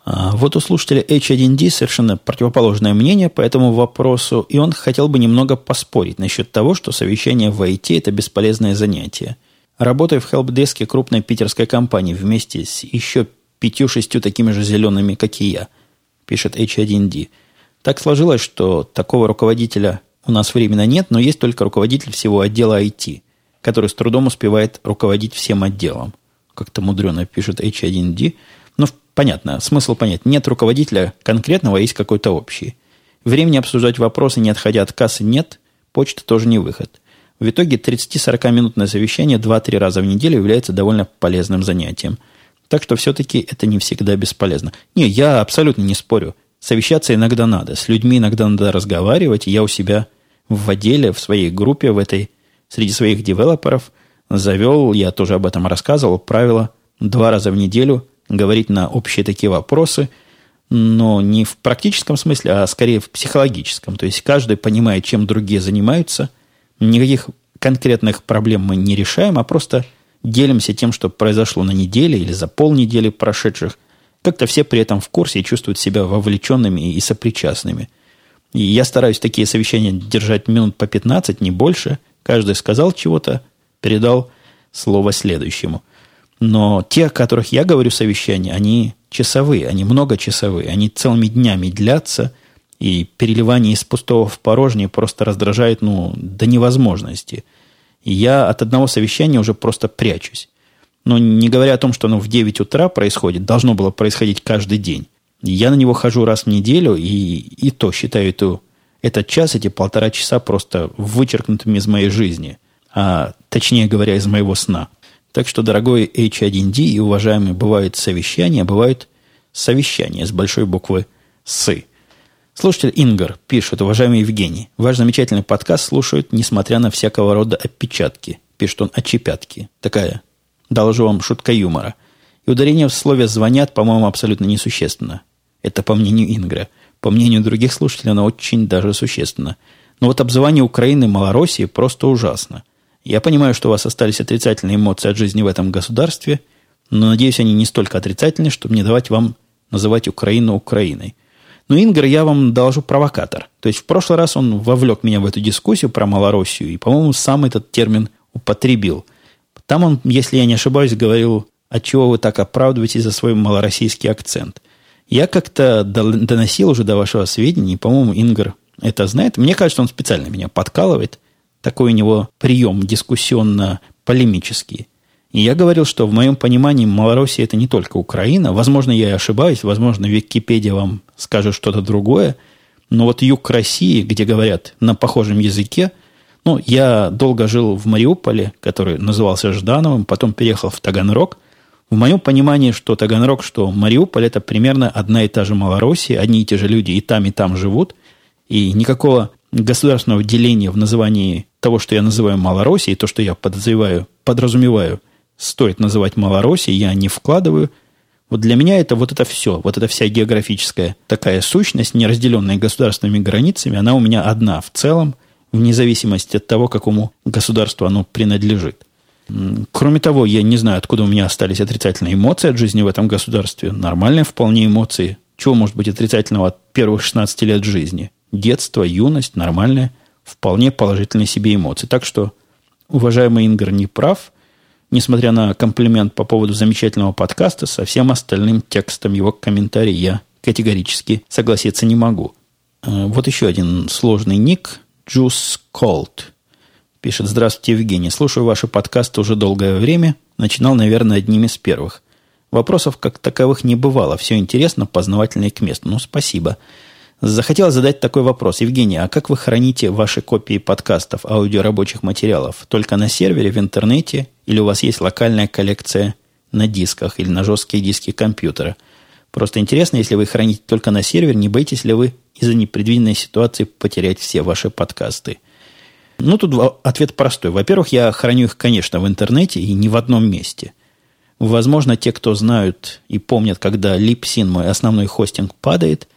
А вот у слушателя H1D совершенно противоположное мнение по этому вопросу, и он хотел бы немного поспорить насчет того, что совещание в IT – это бесполезное занятие. Работая в хелпдеске крупной питерской компании вместе с еще пятью-шестью такими же зелеными, как и я, пишет H1D. Так сложилось, что такого руководителя у нас временно нет, но есть только руководитель всего отдела IT – который с трудом успевает руководить всем отделом. Как-то мудрено пишет H1D. Ну, понятно, смысл понять. Нет руководителя конкретного, а есть какой-то общий. Времени обсуждать вопросы, не отходя от кассы, нет. Почта тоже не выход. В итоге 30-40-минутное совещание 2-3 раза в неделю является довольно полезным занятием. Так что все-таки это не всегда бесполезно. Не, я абсолютно не спорю. Совещаться иногда надо. С людьми иногда надо разговаривать. Я у себя в отделе, в своей группе, в этой среди своих девелоперов завел, я тоже об этом рассказывал, правило два раза в неделю говорить на общие такие вопросы, но не в практическом смысле, а скорее в психологическом. То есть каждый понимает, чем другие занимаются. Никаких конкретных проблем мы не решаем, а просто делимся тем, что произошло на неделе или за полнедели прошедших. Как-то все при этом в курсе и чувствуют себя вовлеченными и сопричастными. И я стараюсь такие совещания держать минут по 15, не больше – Каждый сказал чего-то, передал слово следующему. Но те, о которых я говорю совещания, они часовые, они многочасовые, они целыми днями длятся, и переливание из пустого в порожнее просто раздражает, ну, до невозможности. И я от одного совещания уже просто прячусь. Но не говоря о том, что оно в 9 утра происходит, должно было происходить каждый день. Я на него хожу раз в неделю, и, и то считаю эту этот час, эти полтора часа просто вычеркнутыми из моей жизни, а точнее говоря, из моего сна. Так что, дорогой H1D и уважаемые, бывают совещания, бывают совещания с большой буквы «Сы». Слушатель Ингар пишет, уважаемый Евгений, ваш замечательный подкаст слушают, несмотря на всякого рода опечатки. Пишет он «очепятки». Такая, доложу вам, шутка юмора. И ударение в слове «звонят», по-моему, абсолютно несущественно. Это по мнению Ингра – по мнению других слушателей, она очень даже существенна. Но вот обзывание Украины Малороссии просто ужасно. Я понимаю, что у вас остались отрицательные эмоции от жизни в этом государстве, но, надеюсь, они не столько отрицательные, чтобы не давать вам называть Украину Украиной. Но Ингр, я вам доложу провокатор. То есть в прошлый раз он вовлек меня в эту дискуссию про Малороссию и, по-моему, сам этот термин употребил. Там он, если я не ошибаюсь, говорил, от чего вы так оправдываетесь за свой малороссийский акцент – я как-то доносил уже до вашего сведения, и, по-моему, Ингр это знает. Мне кажется, он специально меня подкалывает. Такой у него прием дискуссионно-полемический. И я говорил, что в моем понимании Малороссия это не только Украина. Возможно, я и ошибаюсь. Возможно, Википедия вам скажет что-то другое. Но вот юг России, где говорят на похожем языке, ну, я долго жил в Мариуполе, который назывался Ждановым, потом переехал в Таганрог – в моем понимании, что Таганрог, что Мариуполь – это примерно одна и та же Малороссия, одни и те же люди и там, и там живут, и никакого государственного деления в названии того, что я называю Малороссией, то, что я подозреваю, подразумеваю, стоит называть Малороссией, я не вкладываю. Вот для меня это вот это все, вот эта вся географическая такая сущность, не разделенная государственными границами, она у меня одна в целом, вне зависимости от того, какому государству оно принадлежит. Кроме того, я не знаю, откуда у меня остались отрицательные эмоции от жизни в этом государстве. Нормальные вполне эмоции. Чего может быть отрицательного от первых 16 лет жизни? Детство, юность, нормальные, вполне положительные себе эмоции. Так что, уважаемый Ингар не прав. Несмотря на комплимент по поводу замечательного подкаста, со всем остальным текстом его комментария я категорически согласиться не могу. Э, вот еще один сложный ник. Juice Cold. Пишет, здравствуйте, Евгений. Слушаю ваши подкасты уже долгое время. Начинал, наверное, одним из первых. Вопросов как таковых не бывало. Все интересно, познавательно и к месту. Ну, спасибо. Захотел задать такой вопрос. Евгений, а как вы храните ваши копии подкастов, аудиорабочих материалов? Только на сервере, в интернете? Или у вас есть локальная коллекция на дисках или на жесткие диски компьютера? Просто интересно, если вы храните только на сервере, не боитесь ли вы из-за непредвиденной ситуации потерять все ваши подкасты? Ну, тут ответ простой. Во-первых, я храню их, конечно, в интернете и не в одном месте. Возможно, те, кто знают и помнят, когда Lipsin, мой основной хостинг, падает,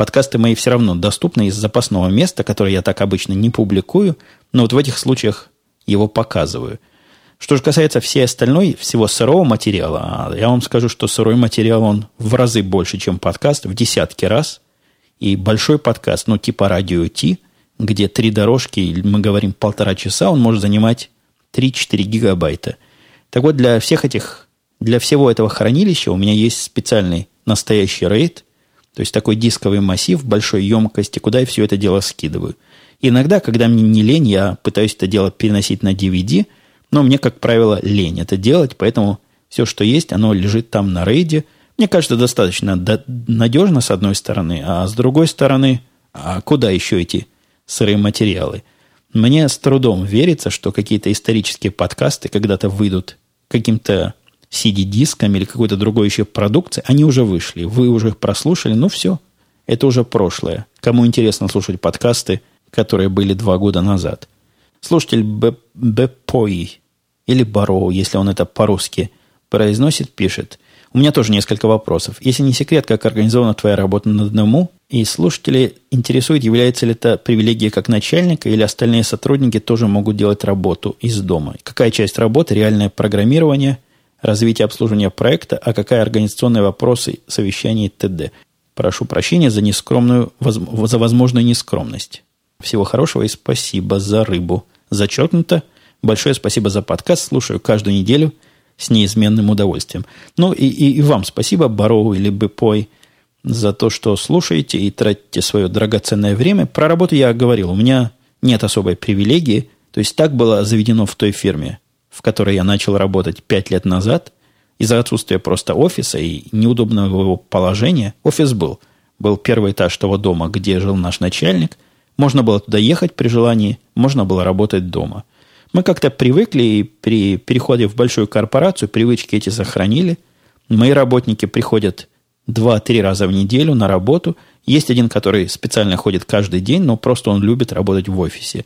подкасты мои все равно доступны из запасного места, которое я так обычно не публикую, но вот в этих случаях его показываю. Что же касается всей остальной, всего сырого материала, а я вам скажу, что сырой материал, он в разы больше, чем подкаст, в десятки раз. И большой подкаст, ну, типа радио Ти – где три дорожки, мы говорим полтора часа, он может занимать 3-4 гигабайта. Так вот, для всех этих, для всего этого хранилища у меня есть специальный настоящий рейд, то есть такой дисковый массив большой емкости, куда я все это дело скидываю. Иногда, когда мне не лень, я пытаюсь это дело переносить на DVD, но мне, как правило, лень это делать, поэтому все, что есть, оно лежит там на рейде. Мне кажется, достаточно надежно, с одной стороны, а с другой стороны, а куда еще эти сырые материалы. Мне с трудом верится, что какие-то исторические подкасты когда-то выйдут каким-то CD-диском или какой-то другой еще продукции, они уже вышли. Вы уже их прослушали, ну все, это уже прошлое. Кому интересно слушать подкасты, которые были два года назад. Слушатель Бепой или Бароу, если он это по-русски произносит, пишет. У меня тоже несколько вопросов. Если не секрет, как организована твоя работа на одному, и слушатели интересует, является ли это привилегия как начальника, или остальные сотрудники тоже могут делать работу из дома. Какая часть работы – реальное программирование, развитие обслуживания проекта, а какая организационные вопросы, совещания т.д. Прошу прощения за нескромную, за возможную нескромность. Всего хорошего и спасибо за рыбу. Зачеркнуто. Большое спасибо за подкаст. Слушаю каждую неделю с неизменным удовольствием. Ну и, и, и вам спасибо, Бароу или Бепой – за то, что слушаете и тратите свое драгоценное время. Про работу я говорил, у меня нет особой привилегии. То есть так было заведено в той фирме, в которой я начал работать пять лет назад. Из-за отсутствия просто офиса и неудобного его положения. Офис был. Был первый этаж того дома, где жил наш начальник. Можно было туда ехать при желании, можно было работать дома. Мы как-то привыкли и при переходе в большую корпорацию привычки эти сохранили. Мои работники приходят два-три раза в неделю на работу. Есть один, который специально ходит каждый день, но просто он любит работать в офисе.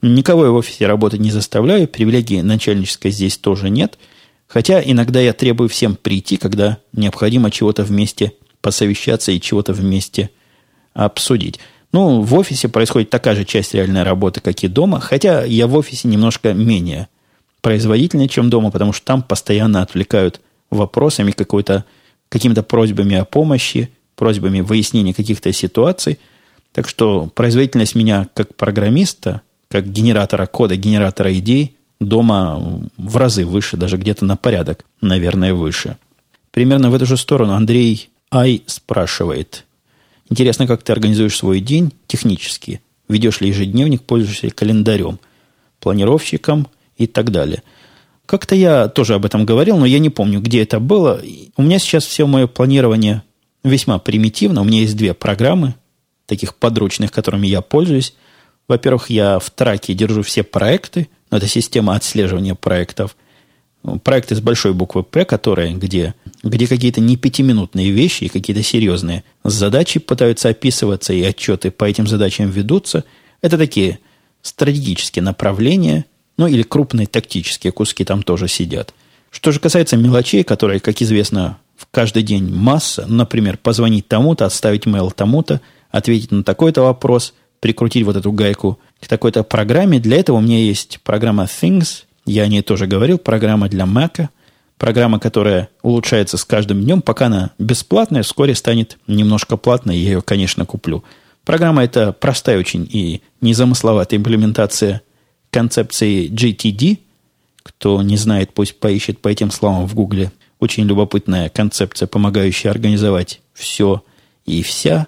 Никого я в офисе работать не заставляю, привилегии начальнической здесь тоже нет. Хотя иногда я требую всем прийти, когда необходимо чего-то вместе посовещаться и чего-то вместе обсудить. Ну, в офисе происходит такая же часть реальной работы, как и дома, хотя я в офисе немножко менее производительный, чем дома, потому что там постоянно отвлекают вопросами какой-то какими-то просьбами о помощи, просьбами выяснения каких-то ситуаций. Так что производительность меня как программиста, как генератора кода, генератора идей дома в разы выше, даже где-то на порядок, наверное, выше. Примерно в эту же сторону Андрей Ай спрашивает. Интересно, как ты организуешь свой день технически? Ведешь ли ежедневник, пользуешься календарем, планировщиком и так далее – как-то я тоже об этом говорил, но я не помню, где это было. У меня сейчас все мое планирование весьма примитивно. У меня есть две программы, таких подручных, которыми я пользуюсь. Во-первых, я в траке держу все проекты. Это система отслеживания проектов. Проекты с большой буквы «П», которые, где, где какие-то не пятиминутные вещи и какие-то серьезные задачи пытаются описываться, и отчеты по этим задачам ведутся. Это такие стратегические направления – ну, или крупные тактические куски там тоже сидят. Что же касается мелочей, которые, как известно, в каждый день масса, например, позвонить тому-то, отставить mail тому-то, ответить на такой-то вопрос, прикрутить вот эту гайку к такой-то программе. Для этого у меня есть программа Things, я о ней тоже говорил, программа для Mac, программа, которая улучшается с каждым днем, пока она бесплатная, вскоре станет немножко платной, я ее, конечно, куплю. Программа это простая очень и незамысловатая имплементация концепции GTD. Кто не знает, пусть поищет по этим словам в Гугле. Очень любопытная концепция, помогающая организовать все и вся,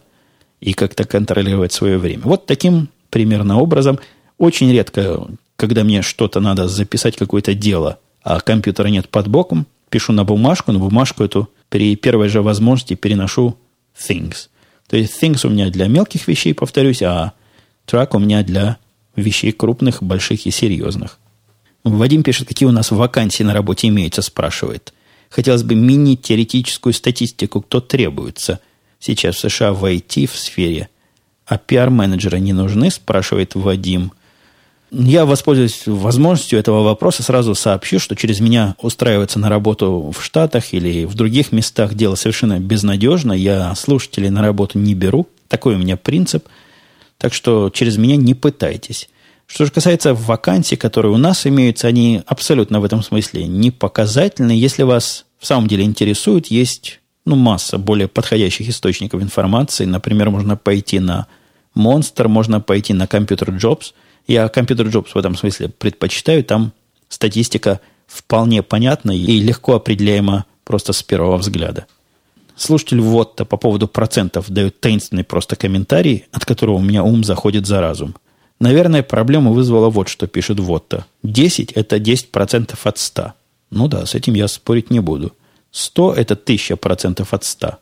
и как-то контролировать свое время. Вот таким примерно образом. Очень редко, когда мне что-то надо записать, какое-то дело, а компьютера нет под боком, пишу на бумажку, на бумажку эту при первой же возможности переношу things. То есть things у меня для мелких вещей, повторюсь, а truck у меня для вещей крупных, больших и серьезных. Вадим пишет, какие у нас вакансии на работе имеются, спрашивает. Хотелось бы мини-теоретическую статистику, кто требуется сейчас в США в IT в сфере. А пиар-менеджеры не нужны, спрашивает Вадим. Я воспользуюсь возможностью этого вопроса, сразу сообщу, что через меня устраиваться на работу в Штатах или в других местах дело совершенно безнадежно. Я слушателей на работу не беру. Такой у меня принцип. Так что через меня не пытайтесь. Что же касается вакансий, которые у нас имеются, они абсолютно в этом смысле не показательны. Если вас в самом деле интересует, есть ну, масса более подходящих источников информации. Например, можно пойти на Monster, можно пойти на Computer Jobs – я компьютер Jobs в этом смысле предпочитаю. Там статистика вполне понятна и легко определяема просто с первого взгляда. Слушатель вот-то по поводу процентов дает таинственный просто комментарий, от которого у меня ум заходит за разум. Наверное, проблему вызвало вот что пишет вот-то. 10 – это 10% от 100. Ну да, с этим я спорить не буду. 100 – это 1000% от 100.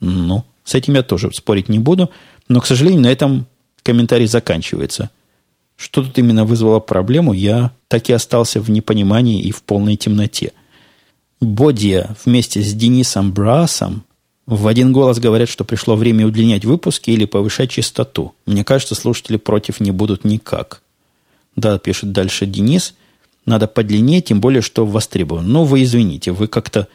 Ну, с этим я тоже спорить не буду. Но, к сожалению, на этом комментарий заканчивается – что тут именно вызвало проблему, я так и остался в непонимании и в полной темноте. Бодия вместе с Денисом Брасом в один голос говорят, что пришло время удлинять выпуски или повышать частоту. Мне кажется, слушатели против не будут никак. Да, пишет дальше Денис, надо подлиннее, тем более, что востребован. Но вы извините, вы как-то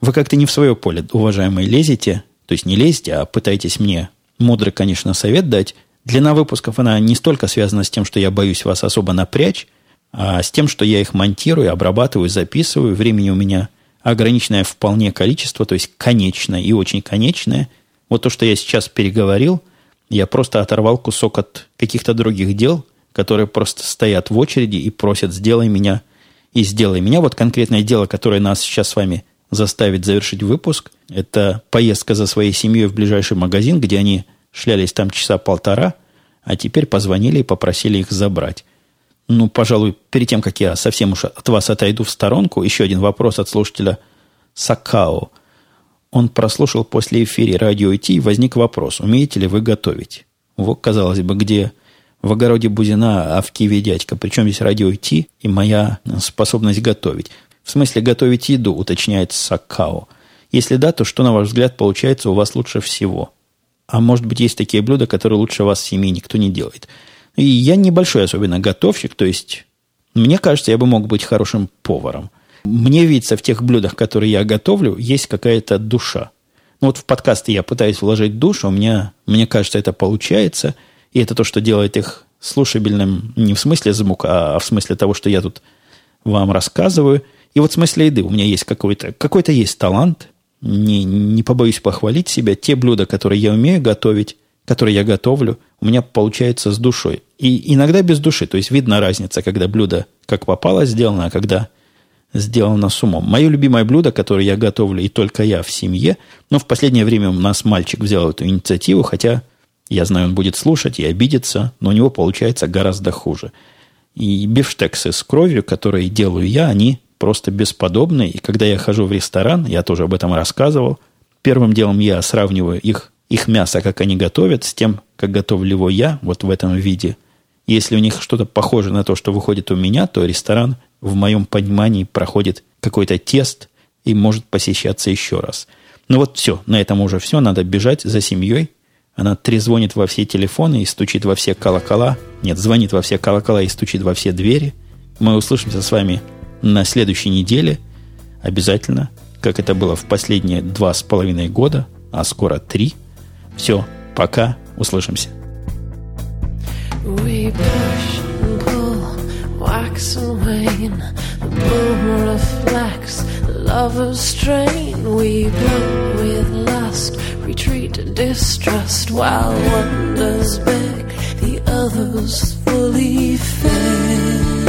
вы как-то не в свое поле, уважаемые, лезете. То есть не лезете, а пытаетесь мне мудрый, конечно, совет дать – Длина выпусков, она не столько связана с тем, что я боюсь вас особо напрячь, а с тем, что я их монтирую, обрабатываю, записываю. Времени у меня ограниченное вполне количество, то есть конечное и очень конечное. Вот то, что я сейчас переговорил, я просто оторвал кусок от каких-то других дел, которые просто стоят в очереди и просят «сделай меня» и «сделай меня». Вот конкретное дело, которое нас сейчас с вами заставит завершить выпуск, это поездка за своей семьей в ближайший магазин, где они шлялись там часа полтора, а теперь позвонили и попросили их забрать. Ну, пожалуй, перед тем, как я совсем уж от вас отойду в сторонку, еще один вопрос от слушателя Сакао. Он прослушал после эфира радио идти, и возник вопрос, умеете ли вы готовить? Вот, казалось бы, где в огороде Бузина, а в Киеве дядька. Причем здесь радио идти и моя способность готовить. В смысле готовить еду, уточняет Сакао. Если да, то что, на ваш взгляд, получается у вас лучше всего? А может быть, есть такие блюда, которые лучше вас в семье никто не делает. И я небольшой особенно готовщик, то есть, мне кажется, я бы мог быть хорошим поваром. Мне видится, в тех блюдах, которые я готовлю, есть какая-то душа. Ну, вот в подкасты я пытаюсь вложить душу, у меня, мне кажется, это получается. И это то, что делает их слушабельным не в смысле звука, а в смысле того, что я тут вам рассказываю. И вот в смысле еды у меня есть какой-то, какой-то есть талант – не, не побоюсь похвалить себя, те блюда, которые я умею готовить, которые я готовлю, у меня получается с душой. И иногда без души. То есть видна разница, когда блюдо как попало сделано, а когда сделано с умом. Мое любимое блюдо, которое я готовлю, и только я в семье, но в последнее время у нас мальчик взял эту инициативу, хотя я знаю, он будет слушать и обидеться, но у него получается гораздо хуже. И бифштексы с кровью, которые делаю я, они просто бесподобны. И когда я хожу в ресторан, я тоже об этом рассказывал, первым делом я сравниваю их, их мясо, как они готовят, с тем, как готовлю его я, вот в этом виде. Если у них что-то похоже на то, что выходит у меня, то ресторан в моем понимании проходит какой-то тест и может посещаться еще раз. Ну вот все, на этом уже все, надо бежать за семьей. Она трезвонит во все телефоны и стучит во все колокола. Нет, звонит во все колокола и стучит во все двери. Мы услышимся с вами на следующей неделе обязательно, как это было в последние два с половиной года, а скоро три. Все, пока, услышимся. We push wax and wane, the boom reflects the lover's strain. We blow with lust, retreat to distrust, while wonders beg, the others fully fed.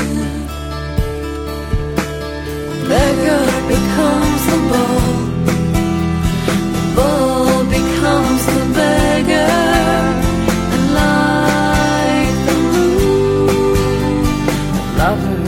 beggar becomes the bull. love.